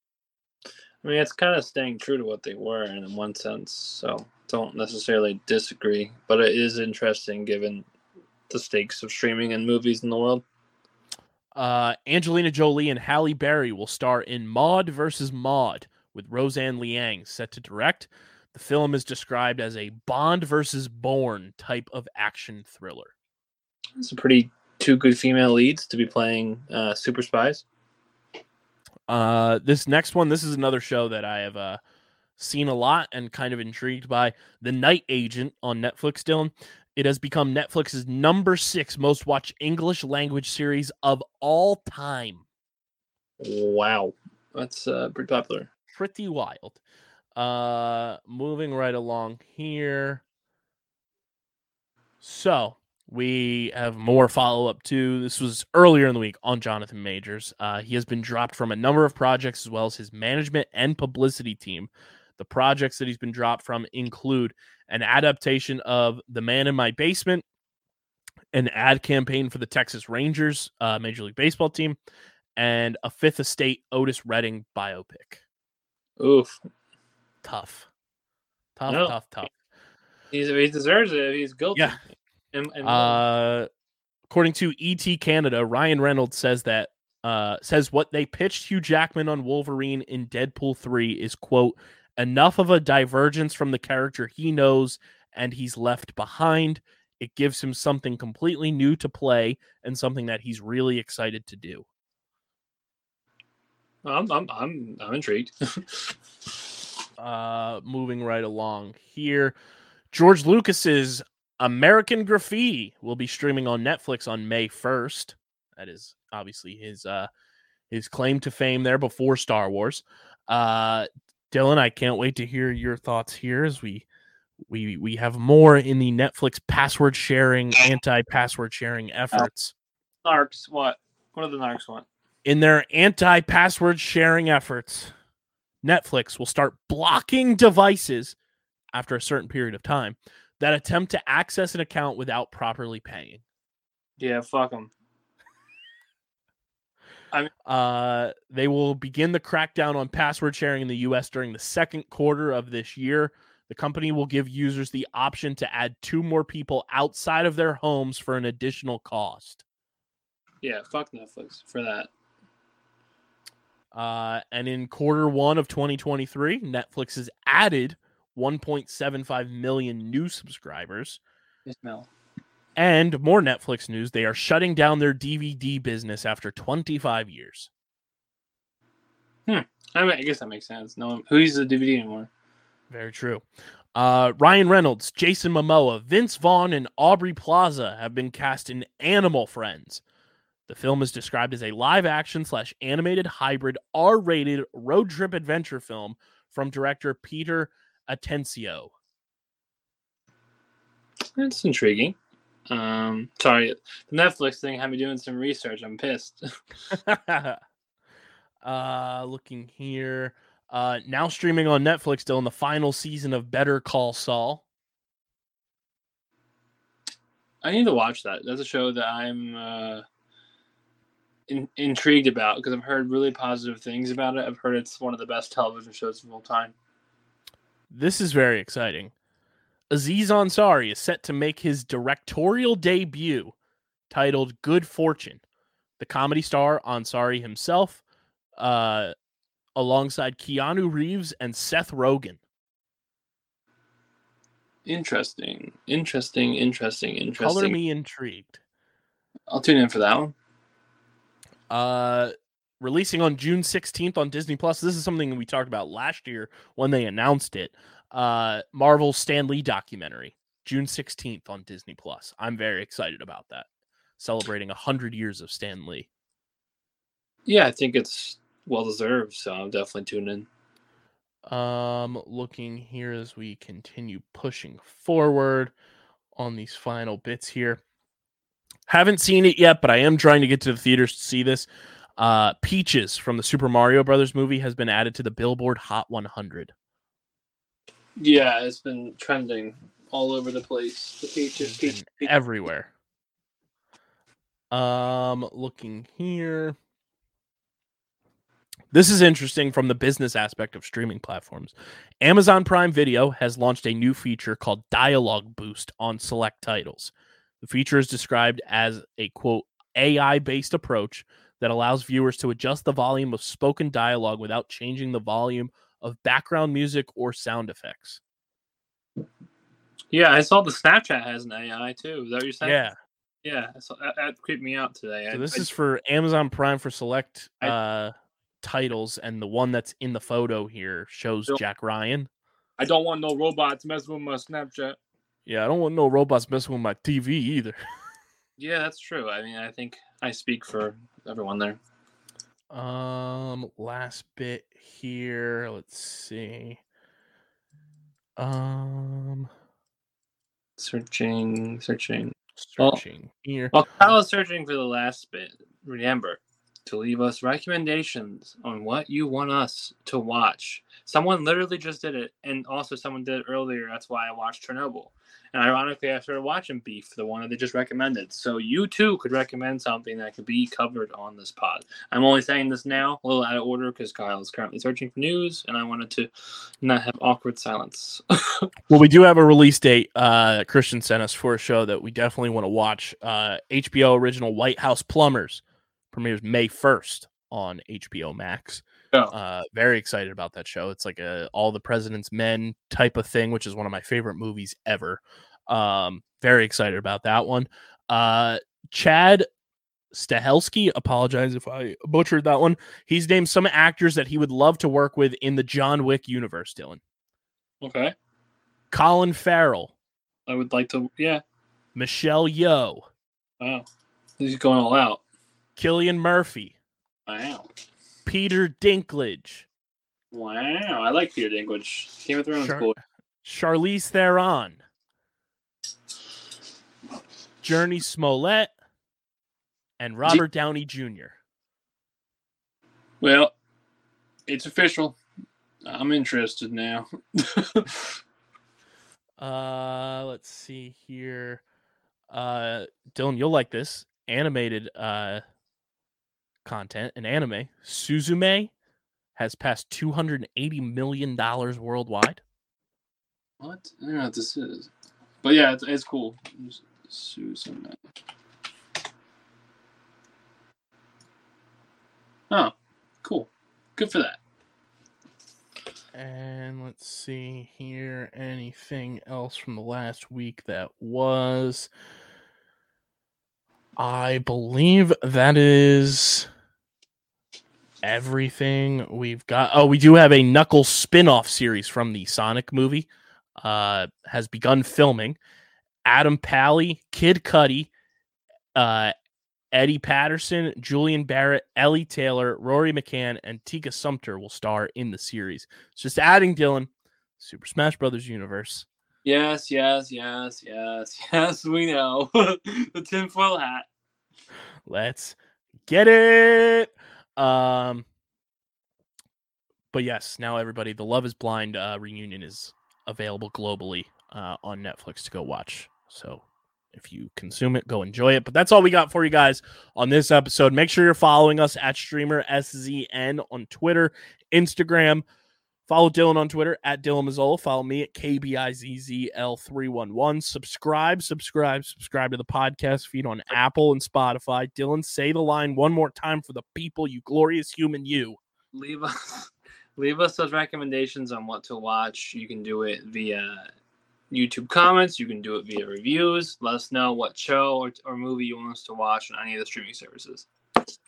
I mean, it's kind of staying true to what they were in one sense, so don't necessarily disagree. But it is interesting given the stakes of streaming and movies in the world. Uh, Angelina Jolie and Halle Berry will star in Maude versus Maude with Roseanne Liang set to direct. The film is described as a Bond versus Bourne type of action thriller. It's a pretty two good female leads to be playing uh, super spies. Uh, this next one, this is another show that I have uh, seen a lot and kind of intrigued by. The Night Agent on Netflix, Dylan. It has become Netflix's number six most watched English language series of all time. Wow, that's uh, pretty popular. pretty wild. Uh moving right along here. So we have more follow up too. This was earlier in the week on Jonathan Majors. Uh, he has been dropped from a number of projects as well as his management and publicity team. The projects that he's been dropped from include an adaptation of The Man in My Basement, an ad campaign for the Texas Rangers uh, Major League Baseball team, and a Fifth Estate Otis Redding biopic Oof, tough. Tough, No. tough, tough. he's, he deserves it. He's guilty. Yeah. Uh, according to ET Canada, Ryan Reynolds says that uh, says what they pitched Hugh Jackman on Wolverine in Deadpool 3 is quote enough of a divergence from the character he knows and he's left behind. It gives him something completely new to play and something that he's really excited to do. I'm, I'm, I'm, I'm intrigued. uh moving right along here george lucas's american graffiti will be streaming on netflix on may 1st that is obviously his uh his claim to fame there before star wars uh dylan i can't wait to hear your thoughts here as we we we have more in the netflix password sharing anti-password sharing efforts Narcs, what? What do the Narcs want? in their anti password sharing efforts, Netflix will start blocking devices after a certain period of time that attempt to access an account without properly paying. Yeah, fuck them. I mean- uh, they will begin the crackdown on password sharing in the U.S. during the second quarter of this year. The company will give users the option to add two more people outside of their homes for an additional cost. Yeah, fuck Netflix for that. Uh, and in quarter one of 2023, Netflix has added 1.75 million new subscribers. Ismail. And more Netflix news they are shutting down their DVD business after 25 years. I mean, I guess that makes sense. No one who uses the DVD anymore. Very true. Uh, Ryan Reynolds, Jason Momoa, Vince Vaughn, and Aubrey Plaza have been cast in Animal Friends. The film is described as a live action slash animated hybrid R rated road trip adventure film from director Peter Atencio. That's intriguing. Um, sorry, the Netflix thing had me doing some research. I'm pissed. uh, looking here. Uh, now streaming on Netflix, still in the final season of Better Call Saul. I need to watch that. That's a show that I'm uh, in, intrigued about because I've heard really positive things about it. I've heard it's one of the best television shows of all time. This is very exciting. Aziz Ansari is set to make his directorial debut titled Good Fortune. The comedy star Ansari himself, uh, alongside Keanu Reeves and Seth Rogen. Interesting, interesting, interesting, interesting. Color me intrigued. I'll tune in for that one. Uh, releasing on June 16th on Disney Plus. This is something we talked about last year when they announced it. Uh, Marvel's Stan Lee documentary, June 16th on Disney Plus. I'm very excited about that. Celebrating 100 years of Stan Lee. Yeah, I think it's well deserved. So I'm definitely tuning in. Um, looking here as we continue pushing forward on these final bits here. Haven't seen it yet, but I am trying to get to the theaters to see this. Uh, Peaches from the Super Mario Brothers movie has been added to the Billboard Hot 100. Yeah, it's been trending all over the place. The peaches, It's peach, been peach. everywhere. Um, looking here. This is interesting from the business aspect of streaming platforms. Amazon Prime Video has launched a new feature called Dialogue Boost on select titles. The feature is described as a quote AI based approach that allows viewers to adjust the volume of spoken dialogue without changing the volume of background music or sound effects. Yeah, I saw the Snapchat has an AI too. Is that what you're saying? Yeah. yeah. Saw, that, that creeped me out today. So I- this I- is for Amazon Prime for select I- uh titles, and the one that's in the photo here shows Jack Ryan. I don't want no robots messing with my Snapchat. Yeah, I don't want no robots messing with my TV either. Yeah, that's true. I mean, I think I speak for everyone there. Um, last bit here. Let's see. Um, Searching, searching. Well- searching here. While Kyle is searching for the last bit, remember to leave us recommendations on what you want us to watch. Someone literally just did it, and also someone did it earlier. That's why I watched Chernobyl. And ironically, I started watching Beef, the one that they just recommended. So you too could recommend something that could be covered on this pod. I'm only saying this now, a little out of order, because Kyle is currently searching for news, and I wanted to not have awkward silence. Well, we do have a release date. Uh, that Christian sent us for a show that we definitely want to watch. Uh, HBO original White House Plumbers premieres May first on HBO Max. Oh. Uh, very excited about that show. It's like a all the president's men type of thing, which is one of my favorite movies ever. Um, very excited about that one. Uh, Chad Stahelski, apologize if I butchered that one. He's named some actors that he would love to work with in the John Wick universe. Dylan, okay. Colin Farrell, I would like to, yeah. Michelle Yeoh, Wow. He's going all out. Cillian Murphy, Wow. Peter Dinklage, Wow. I like Peter Dinklage. Game of Thrones, Sure. cool. Charlize Theron, Jurnee Smollett, and Robert Downey Jr. Well, it's official. I'm interested now. Uh, let's see here. Uh, Dylan, you'll like this animated uh content and anime, Suzume has passed two hundred and eighty million dollars worldwide. What? I don't know what this is. But yeah, it's, it's cool. Susan. Oh, cool. Good for that. And let's see here. Anything else from the last week that was? I believe that is everything we've got. Oh, we do have a Knuckles spin-off series from the Sonic movie. Uh, has begun filming. Adam Pally, Kid Cudi, uh, Edi Patterson, Julian Barratt, Ellie Taylor, Rory McCann, and Tika Sumpter will star in the series. It's just adding Dylan, Super Smash Brothers universe. Yes, yes, yes, yes, yes. We know the tinfoil hat. Let's get it. Um, but yes, now everybody, the Love Is Blind uh, reunion is available globally uh, on Netflix to go watch. So if you consume it, go enjoy it. But that's all we got for you guys on this episode. Make sure you're following us at Streamer SZN on Twitter, Instagram. Follow Dylan on Twitter at Dylan Mazzola. Follow me at KBIZZL311. Subscribe, subscribe, subscribe to the podcast feed on Apple and Spotify. Dylan, say the line one more time for the people, you glorious human you. Leave us leave us those recommendations on what to watch. You can do it via YouTube comments. You can do it via reviews. Let us know what show or, or movie you want us to watch on any of the streaming services.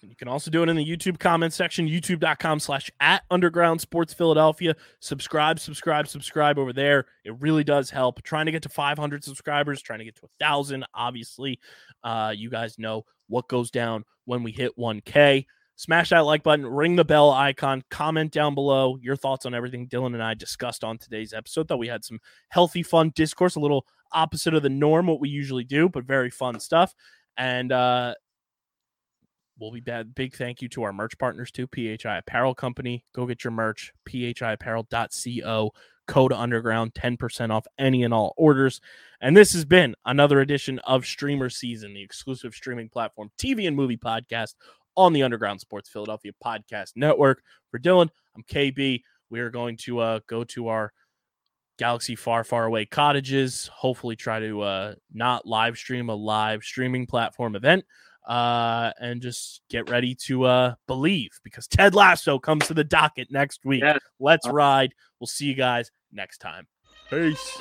You can also do it in the YouTube comment section, youtube.com slash at underground sports Philadelphia. Subscribe, subscribe, subscribe over there. It really does help. Trying to get to 500 subscribers, trying to get to a thousand. Obviously, uh, you guys know what goes down when we hit 1K. Smash that like button, ring the bell icon, comment down below your thoughts on everything Dylan and I discussed on today's episode. Thought we had some healthy, fun discourse, a little opposite of the norm, what we usually do, but very fun stuff. And uh, we'll be bad. Big thank you to our merch partners too, PHI Apparel Company. Go get your merch, phiapparel.co. Code underground, 10% off any and all orders. And this has been another edition of Streamer Season, the exclusive streaming platform, TV and movie podcast on the Underground Sports Philadelphia Podcast Network. For Dylan, I'm KB. We are going to uh, go to our galaxy far, far away cottages. Hopefully, try to uh, not live stream a live streaming platform event. Uh, and just get ready to uh, believe because Ted Lasso comes to the docket next week. Yes. Let's ride. We'll see you guys next time. Peace.